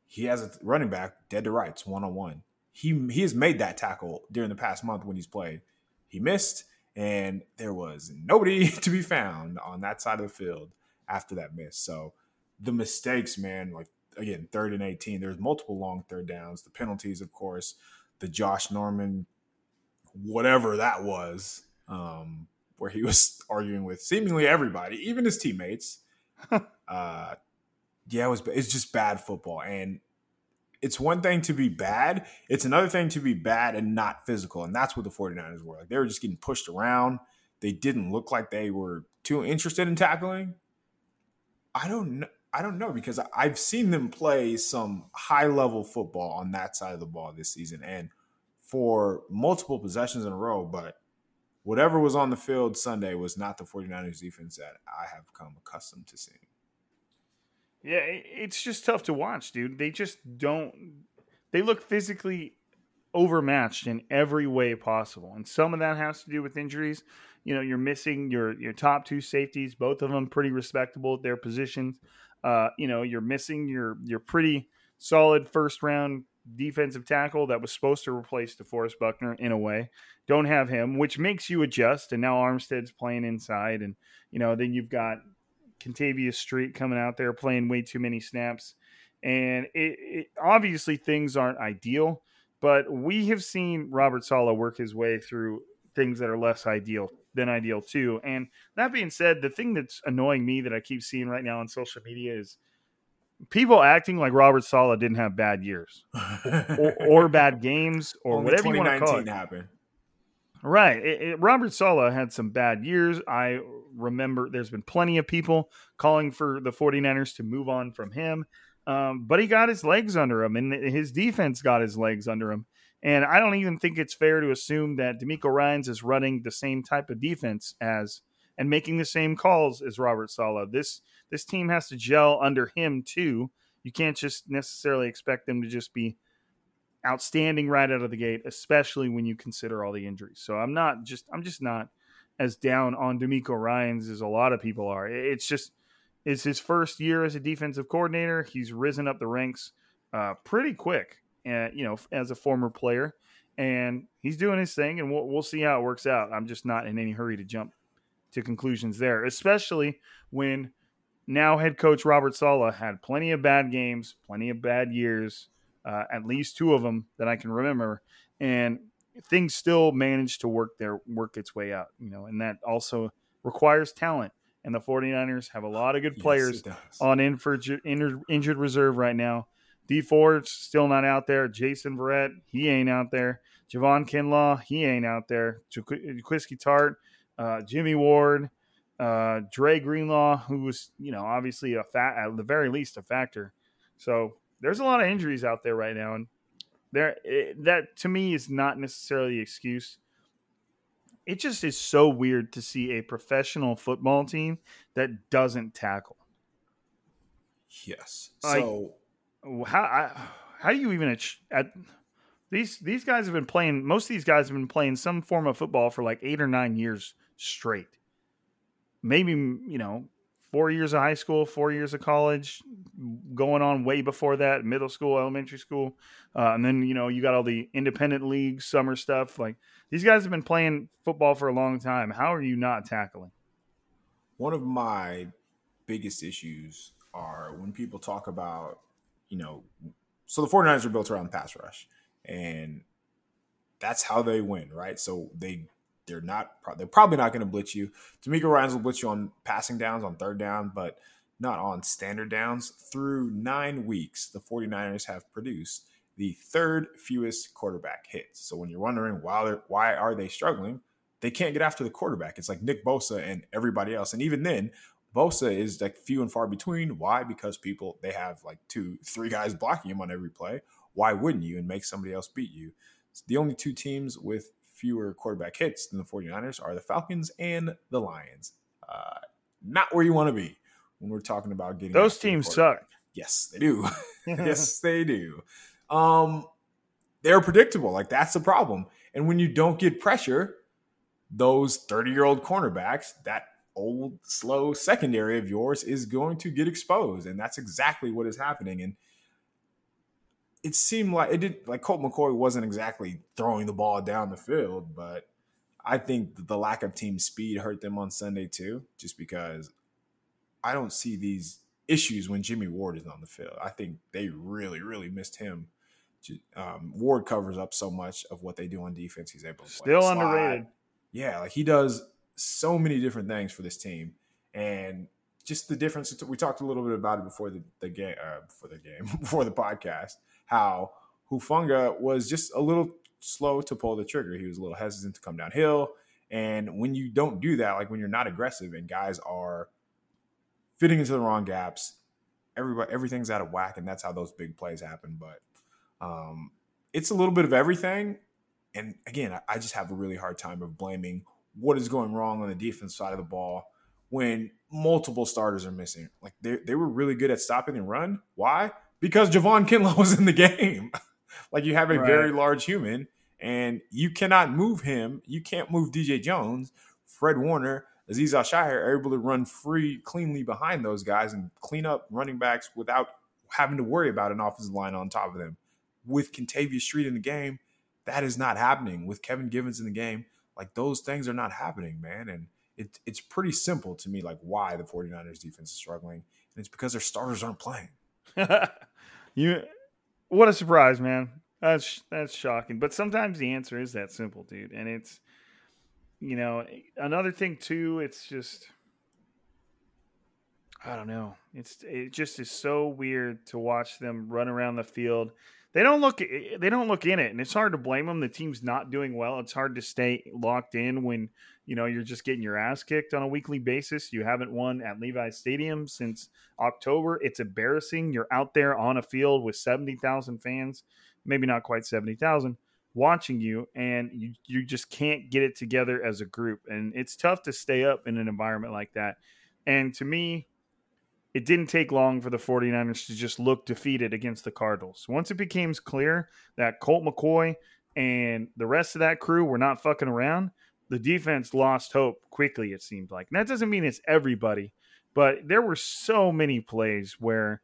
He has a running back dead to rights, one on one. He he has made that tackle during the past month when he's played. He missed, and there was nobody <laughs> to be found on that side of the field after that miss. So the mistakes, man, like again, third and 18. There's multiple long third downs. The penalties, of course, the Josh Norman, whatever that was, um, where he <laughs> was arguing with seemingly everybody, even his teammates. <laughs> uh, yeah, it was. It's just bad football, and it's one thing to be bad. It's another thing to be bad and not physical, and that's what the 49ers were. Like they were just getting pushed around. They didn't look like they were too interested in tackling. I don't know. I don't know because I've seen them play some high level football on that side of the ball this season and for multiple possessions in a row. But whatever was on the field Sunday was not the 49ers defense that I have come accustomed to seeing. Yeah, it's just tough to watch, dude. They just don't, they look physically overmatched in every way possible. And some of that has to do with injuries. You know, you're missing your your top two safeties, both of them pretty respectable at their positions. Uh, you know, you're missing your your pretty solid first round defensive tackle that was supposed to replace DeForest Buckner in a way. Don't have him, which makes you adjust. And now Armstead's playing inside, and you know, then you've got Kentavius Street coming out there playing way too many snaps. And it, it, obviously things aren't ideal, but we have seen Robert Saleh work his way through things that are less ideal than ideal too. And that being said, the thing that's annoying me that I keep seeing right now on social media is people acting like Robert Saleh didn't have bad years <laughs> or, or bad games or Only whatever you want to call it. happened. Right. It, it- Robert Saleh had some bad years. I remember there's been plenty of people calling for the 49ers to move on from him. Um, but he got his legs under him, and his defense got his legs under him. And I don't even think it's fair to assume that DeMeco Ryans is running the same type of defense as and making the same calls as Robert Saleh. This this team has to gel under him too. You can't just necessarily expect them to just be outstanding right out of the gate, especially when you consider all the injuries. So I'm not just I'm just not as down on DeMeco Ryans as a lot of people are. It's just it's his first year as a defensive coordinator. He's risen up the ranks uh, pretty quick, uh, you know, as a former player, and he's doing his thing, and we'll, we'll see how it works out. I'm just not in any hurry to jump to conclusions there, especially when now head coach Robert Saleh had plenty of bad games, plenty of bad years, uh, at least two of them that I can remember, and things still managed to work their work its way out, you know, and that also requires talent. And the 49ers have a lot of good players does. on injured, injured, injured reserve right now. Dee Ford's still not out there. Jason Verrett, he ain't out there. Javon Kinlaw, he ain't out there. Jaquiski Tartt, uh, Jimmy Ward, uh, Dre Greenlaw, who was, you know, obviously a fat, at the very least, a factor. So there's a lot of injuries out there right now, and there it, that to me is not necessarily the excuse. It just is so weird to see a professional football team that doesn't tackle. Yes. Like- So how I, how do you even at these these guys have been playing most of these guys have been playing some form of football for like 8 or 9 years straight. Maybe, you know, 4 years of high school, 4 years of college, going on way before that, middle school, elementary school. Uh, and then, you know, you got all the independent league summer stuff like these guys have been playing football for a long time. How are you not tackling? one of my biggest issues are when people talk about, you know, so the 49ers are built around pass rush and that's how they win, right? So they they're not they're probably not going to blitz you. DeMeco Ryans will blitz you on passing downs on third down, but not on standard downs. Through 9 weeks, the 49ers have produced the third fewest quarterback hits. So when you're wondering why why are they struggling, they can't get after the quarterback. It's like Nick Bosa and everybody else. And even then, Bosa is like few and far between. Why? Because people they have like two, three guys blocking him on every play. Why wouldn't you and make somebody else beat you? The only two teams with fewer quarterback hits than the 49ers are the Falcons and the Lions. Uh, not where you want to be when we're talking about getting Those teams suck. Yes, they do. <laughs> <laughs> yes, they do. Um, they're predictable. Like that's the problem. And when you don't get pressure, those 30 year old cornerbacks, that old, slow secondary of yours is going to get exposed. And that's exactly what is happening. And it seemed like it did, like Colt McCoy wasn't exactly throwing the ball down the field, but I think the lack of team speed hurt them on Sunday too, just because I don't see these issues when Jimmy Ward is on the field. I think they really, really missed him. Um, Ward covers up so much of what they do on defense. He's able to play Still slide. underrated. Yeah, like he does so many different things for this team, and just the difference. We talked a little bit about it before the, the game, uh, before the game, <laughs> before the podcast. How Hufanga was just a little slow to pull the trigger. He was a little hesitant to come downhill, and when you don't do that, like when you're not aggressive and guys are fitting into the wrong gaps, everybody everything's out of whack, and that's how those big plays happen. But um, it's a little bit of everything. And again, I- I just have a really hard time of blaming what is going wrong on the defense side of the ball when multiple starters are missing. Like they they were really good at stopping the run. Why? Because Javon Kinlaw <laughs> was in the game. like you have a Right. very large human and you cannot move him. You can't move DJ Jones, Fred Warner, Azeez Al-Shaair are able to run free cleanly behind those guys and clean up running backs without having to worry about an offensive line on top of them. With Kentavius Street in the game, that is not happening. With Kevin Givens in the game, like those things are not happening, man. And it, it's pretty simple to me, like why the 49ers defense is struggling. And it's because their starters aren't playing. <laughs> you what a surprise, man. That's that's shocking. But sometimes the answer is that simple, dude. And it's you know, another thing too, it's just I don't know. It's it just is so weird to watch them run around the field. They don't look they don't look in it, and it's hard to blame them. The team's not doing well. It's hard to stay locked in when you know you're just getting your ass kicked on a weekly basis. You haven't won at Levi's Stadium since October. It's embarrassing. You're out there on a field with seventy thousand fans, maybe not quite seventy thousand, watching you, and you you just can't get it together as a group. And it's tough to stay up in an environment like that. And to me, it didn't take long for the 49ers to just look defeated against the Cardinals. Once it became clear that Colt McCoy and the rest of that crew were not fucking around, the defense lost hope quickly, it seemed like. And that doesn't mean it's everybody, but there were so many plays where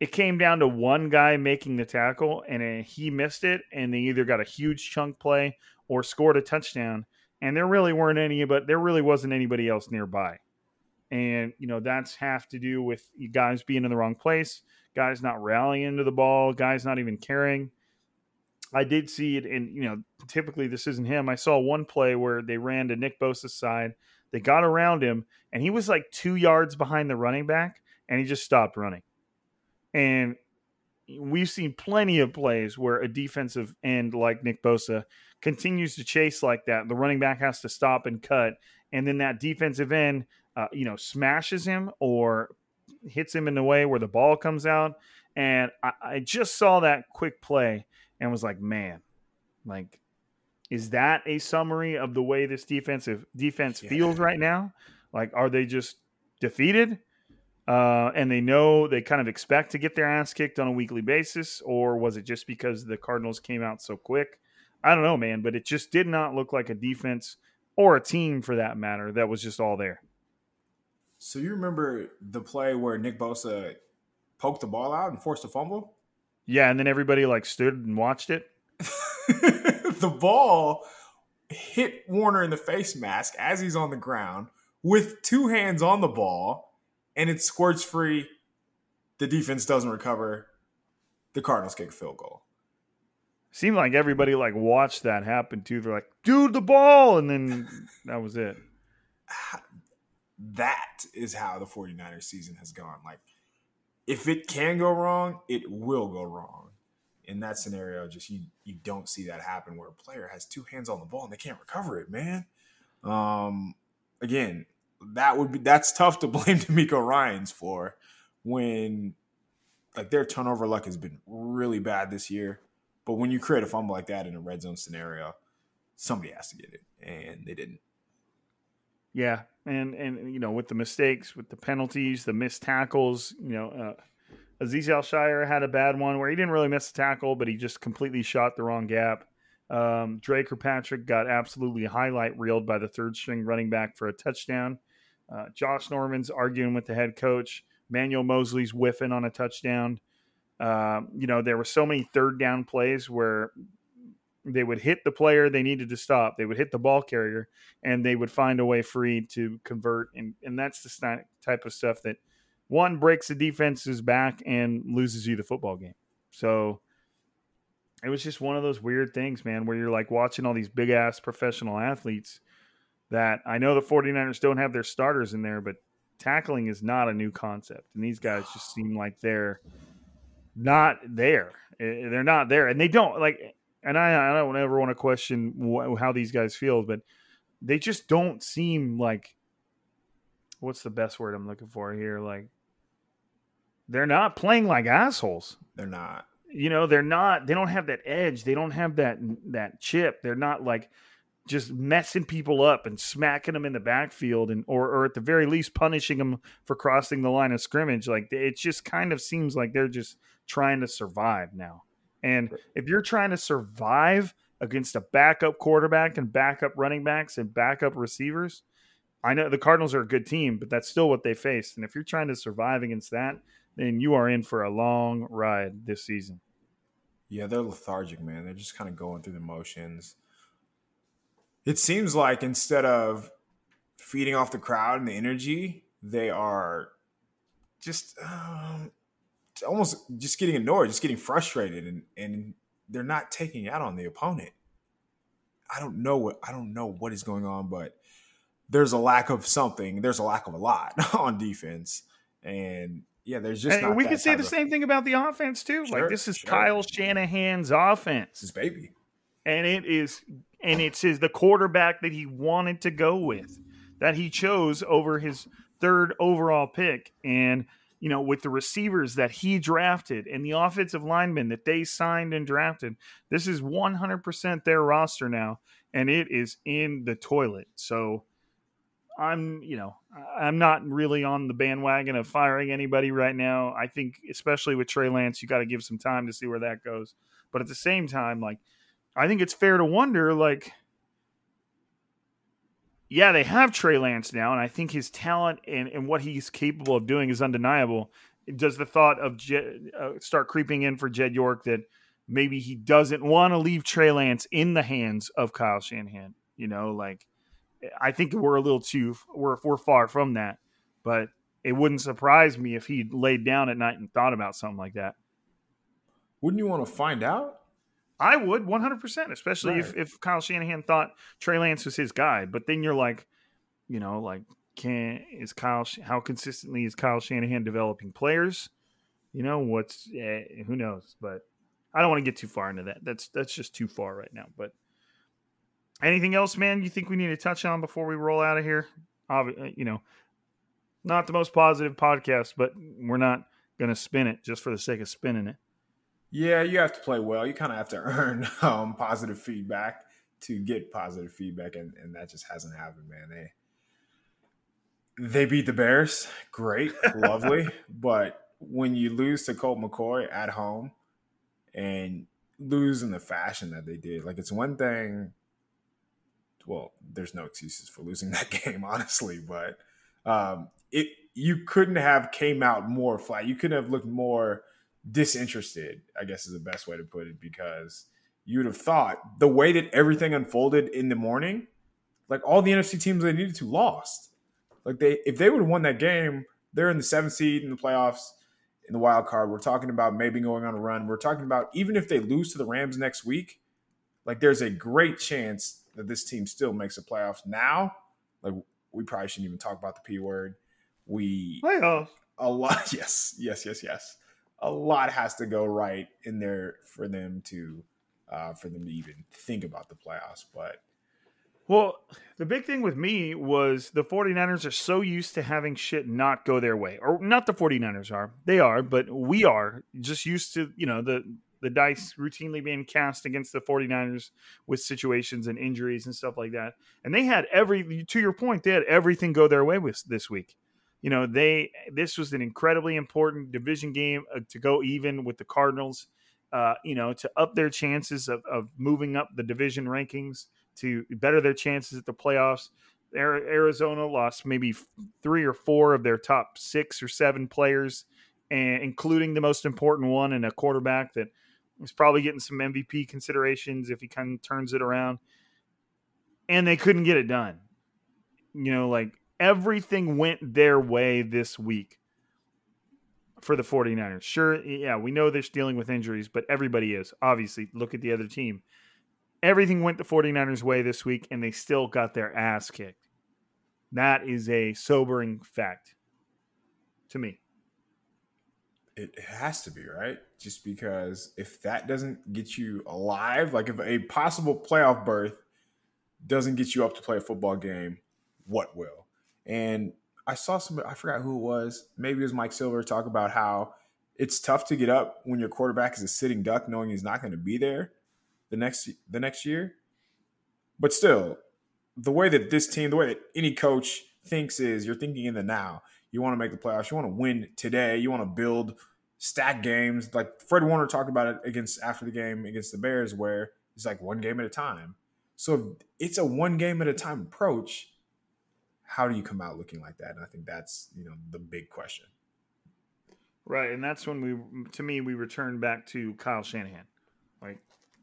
it came down to one guy making the tackle and he missed it, and they either got a huge chunk play or scored a touchdown. And there really weren't any, but there really wasn't anybody else nearby and you know that's have to do with guys being in the wrong place, guys not rallying to the ball, guys not even caring. I did see it, and you know, typically this isn't him. I saw one play where they ran to Nick Bosa's side, they got around him, and he was like two yards behind the running back, and he just stopped running. And we've seen plenty of plays where a defensive end like Nick Bosa continues to chase like that. The running back has to stop and cut, and then that defensive end uh, you know, smashes him or hits him in a way where the ball comes out. And I, I just saw that quick play and was like, man, like, is that a summary of the way this defensive defense yeah. feels right now? Like, are they just defeated? Uh, and they know they kind of expect to get their ass kicked on a weekly basis, or was it just because the Cardinals came out so quick? I don't know, man, but it just did not look like a defense or a team for that matter that was just all there. So you remember the play where Nick Bosa poked the ball out and forced a fumble? Yeah, and then everybody like stood and watched it. <laughs> the ball hit Warner in the face mask as he's on the ground with two hands on the ball, and it squirts free. The defense doesn't recover. The Cardinals kick a field goal. Seemed like everybody like watched that happen too. They're like, "Dude, the ball," and then <laughs> that was it that is how the 49ers season has gone. Like, if it can go wrong, it will go wrong. In that scenario, just you you don't see that happen where a player has two hands on the ball and they can't recover it, man. Um, again, that would be that's tough to <laughs> blame DeMeco Ryans for when like their turnover luck has been really bad this year. But when you create a fumble like that in a red zone scenario, somebody has to get it, and they didn't. Yeah, and and you know with the mistakes, with the penalties, the missed tackles, you know, uh, Azeez Al-Shaair had a bad one where he didn't really miss a tackle, but he just completely shot the wrong gap. Um, Dre Kirkpatrick got absolutely highlight reeled by the third string running back for a touchdown. Uh, Josh Norman's arguing with the head coach. Manuel Moseley's whiffing on a touchdown. Uh, you know, there were so many third down plays where they would hit the player they needed to stop. They would hit the ball carrier, and they would find a way free to convert. And and that's the type of stuff that one breaks the defense's back and loses you the football game. So it was just one of those weird things, man, where you're like watching all these big ass professional athletes that I know the 49ers don't have their starters in there, but tackling is not a new concept. And these guys just seem like they're not there. Eh, they're not there. And they don't like and I, I don't ever want to question wh- how these guys feel, but they just don't seem like what's the best word I'm looking for here? Like they're not playing like assholes. They're not. You know, they're not. They don't have that edge. They don't have that that chip. They're not like just messing people up and smacking them in the backfield and or or at the very least punishing them for crossing the line of scrimmage. Like it just kind of seems like they're just trying to survive now. And if you're trying to survive against a backup quarterback and backup running backs and backup receivers, I know the Cardinals are a good team, but that's still what they face. And if you're trying to survive against that, then you are in for a long ride this season. Yeah, they're lethargic, man. They're just kind of going through the motions. It seems like instead of feeding off the crowd and the energy, they are just um, almost just getting annoyed, just getting frustrated, and and they're not taking out on the opponent. I don't know what I don't know what is going on, but there's a lack of something. There's a lack of a lot <laughs> on defense, and yeah, there's just. And we could say the of, same thing about the offense too. Sure, like this is sure. Kyle Shanahan's offense, his baby, and it is, and it's his the quarterback that he wanted to go with, that he chose over his third overall pick, and you know with the receivers that he drafted and the offensive linemen that they signed and drafted, this is 100% their roster now, and it is in the toilet. So I'm, you know, I'm not really on the bandwagon of firing anybody right now. I think, especially with Trey Lance, you got to give some time to see where that goes. But at the same time, like, I think it's fair to wonder, like, yeah, they have Trey Lance now, and I think his talent and, and what he's capable of doing is undeniable. Does the thought of uh, start creeping in for Jed York that maybe he doesn't want to leave Trey Lance in the hands of Kyle Shanahan? You know, like I think we're a little too we're we're far from that, but it wouldn't surprise me if he laid down at night and thought about something like that. Wouldn't you want to find out? I would 100%, especially right. if, if Kyle Shanahan thought Trey Lance was his guy. But then you're like, you know, like, can is Kyle, how consistently is Kyle Shanahan developing players? You know, what's, eh, who knows? But I don't want to get too far into that. That's, that's just too far right now. But Anything else, man? You think we need to touch on before we roll out of here? Obviously, uh, you know, not the most positive podcast, but we're not going to spin it just for the sake of spinning it. Yeah, you have to play well. You kind of have to <laughs> earn um, positive feedback to get positive feedback, and, and that just hasn't happened, man. They they beat the Bears, great, lovely, <laughs> but when you lose to Colt McCoy at home and lose in the fashion that they did, like it's one thing well, there's no excuses for losing <laughs> that game, honestly, but um, it you couldn't have came out more flat. You couldn't have looked more disinterested. I guess is the best way to put it because you'd have thought the way that everything unfolded in the morning, like all the NFC teams they needed to lost. Like they, if they would have won that game, they're in the seventh seed in the playoffs in the wild card. We're talking about maybe going on a run. We're talking about even if they lose to the Rams next week, like there's a great chance that this team still makes the playoffs. Now, like we probably shouldn't even talk about the P word. We playoffs. A lot, <laughs> yes, yes, yes, yes. A lot has to go right in there for them to uh, for them to even think about the playoffs. But well, the big thing with me was the 49ers are so used to having shit not go their way. Or not the 49ers are. They are, but we are just used to, you know, the the dice routinely being cast against the 49ers with situations and injuries and stuff like that. And they had every to your point, they had everything go their way with this week. You know, they this was an incredibly important division game uh, to go even with the Cardinals. Uh, you know, to up their chances of, of moving up the division rankings, to better their chances at the playoffs. Arizona lost maybe three or four of their top six or seven players, and including the most important one and a quarterback that He's probably getting some MVP considerations if he kind of turns it around. And they couldn't get it done. You know, like everything went their way this week for the 49ers. Sure, yeah, we know they're dealing with injuries, but everybody is. Obviously, look at the other team. Everything went the 49ers' way this week, and they still got their ass kicked. That is a sobering fact to me it has to be right just because if that doesn't get you alive like if a possible playoff berth doesn't get you up to play a football game what will and i saw some i forgot who it was maybe it was mike silver talk about how it's tough to get up when your quarterback is a sitting duck knowing he's not going to be there the next the next year but still the way that this team the way that any coach thinks is you're thinking in the now you want to make the playoffs. You want to win today. You want to build stack games. Like Fred Warner talked about it against after the game against the Bears, where it's like one game at a time. So it's a one game at a time approach, how do you come out looking like that? And I think that's you know the big question. Right, and that's when we, to me, we return back to Kyle Shanahan. Like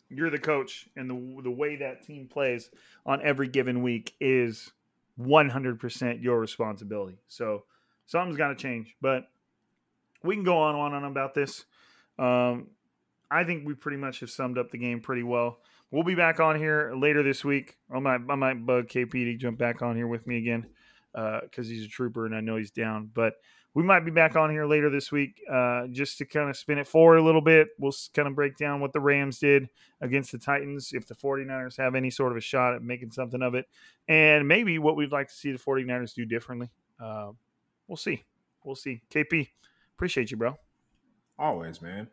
you're the coach, and the the way that team plays on every given week is 100% your responsibility. So something's got to change. But we can go on and on about this. Um, I think we pretty much have summed up the game pretty well. We'll be back on here later this week. I might I might bug KP to jump back on here with me again because uh, he's a trooper and I know he's down. But we might be back on here later this week uh, just to kind of spin it forward a little bit. We'll kind of break down what the Rams did against the Titans, if the 49ers have any sort of a shot at making something of it, and maybe what we'd like to see the 49ers do differently. Uh, we'll see. We'll see. KP, appreciate you, bro. Always, man.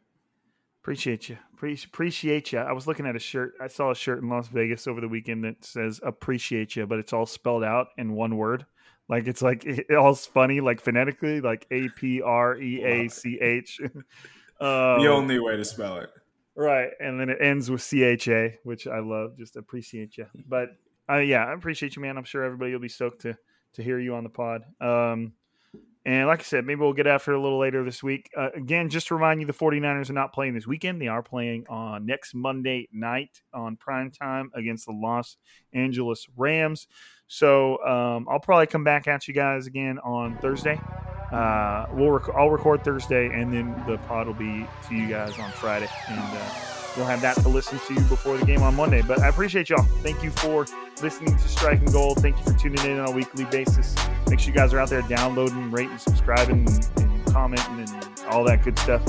Appreciate you. Pre- appreciate you. I was looking at a shirt. I saw a shirt in Las Vegas over the weekend that says "appreciate you," but it's all spelled out in one word. Like it's like <laughs> it all's funny, like phonetically, like A P R E A C H. <laughs> The only way to spell it. Right, and then it ends with C H A, which I love. Just appreciate you. But uh, yeah, I appreciate you, man. I'm sure everybody will be stoked to to hear you on the pod. Um, and like I said, maybe we'll get after it a little later this week. Uh, again, just to remind you, the 49ers are not playing this weekend. They are playing on next Monday night on prime time against the Los Angeles Rams. So um, I'll probably come back at you guys again on Thursday. Uh, we'll rec- I'll record Thursday, and then the pod will be to you guys on Friday, and uh, you'll have that to listen to you before the game on Monday. But I appreciate y'all. Thank you for listening to Striking Gold. Thank you for tuning in on a weekly basis. Make sure you guys are out there downloading, rating, subscribing, and, and commenting, and all that good stuff.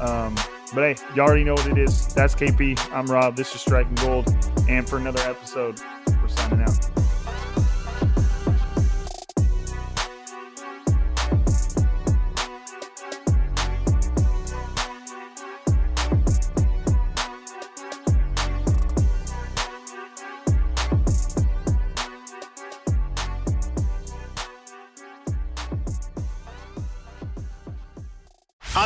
Um, but hey, you already know what it is. That's KP. I'm Rob. This is Striking Gold, and for another episode, we're signing out.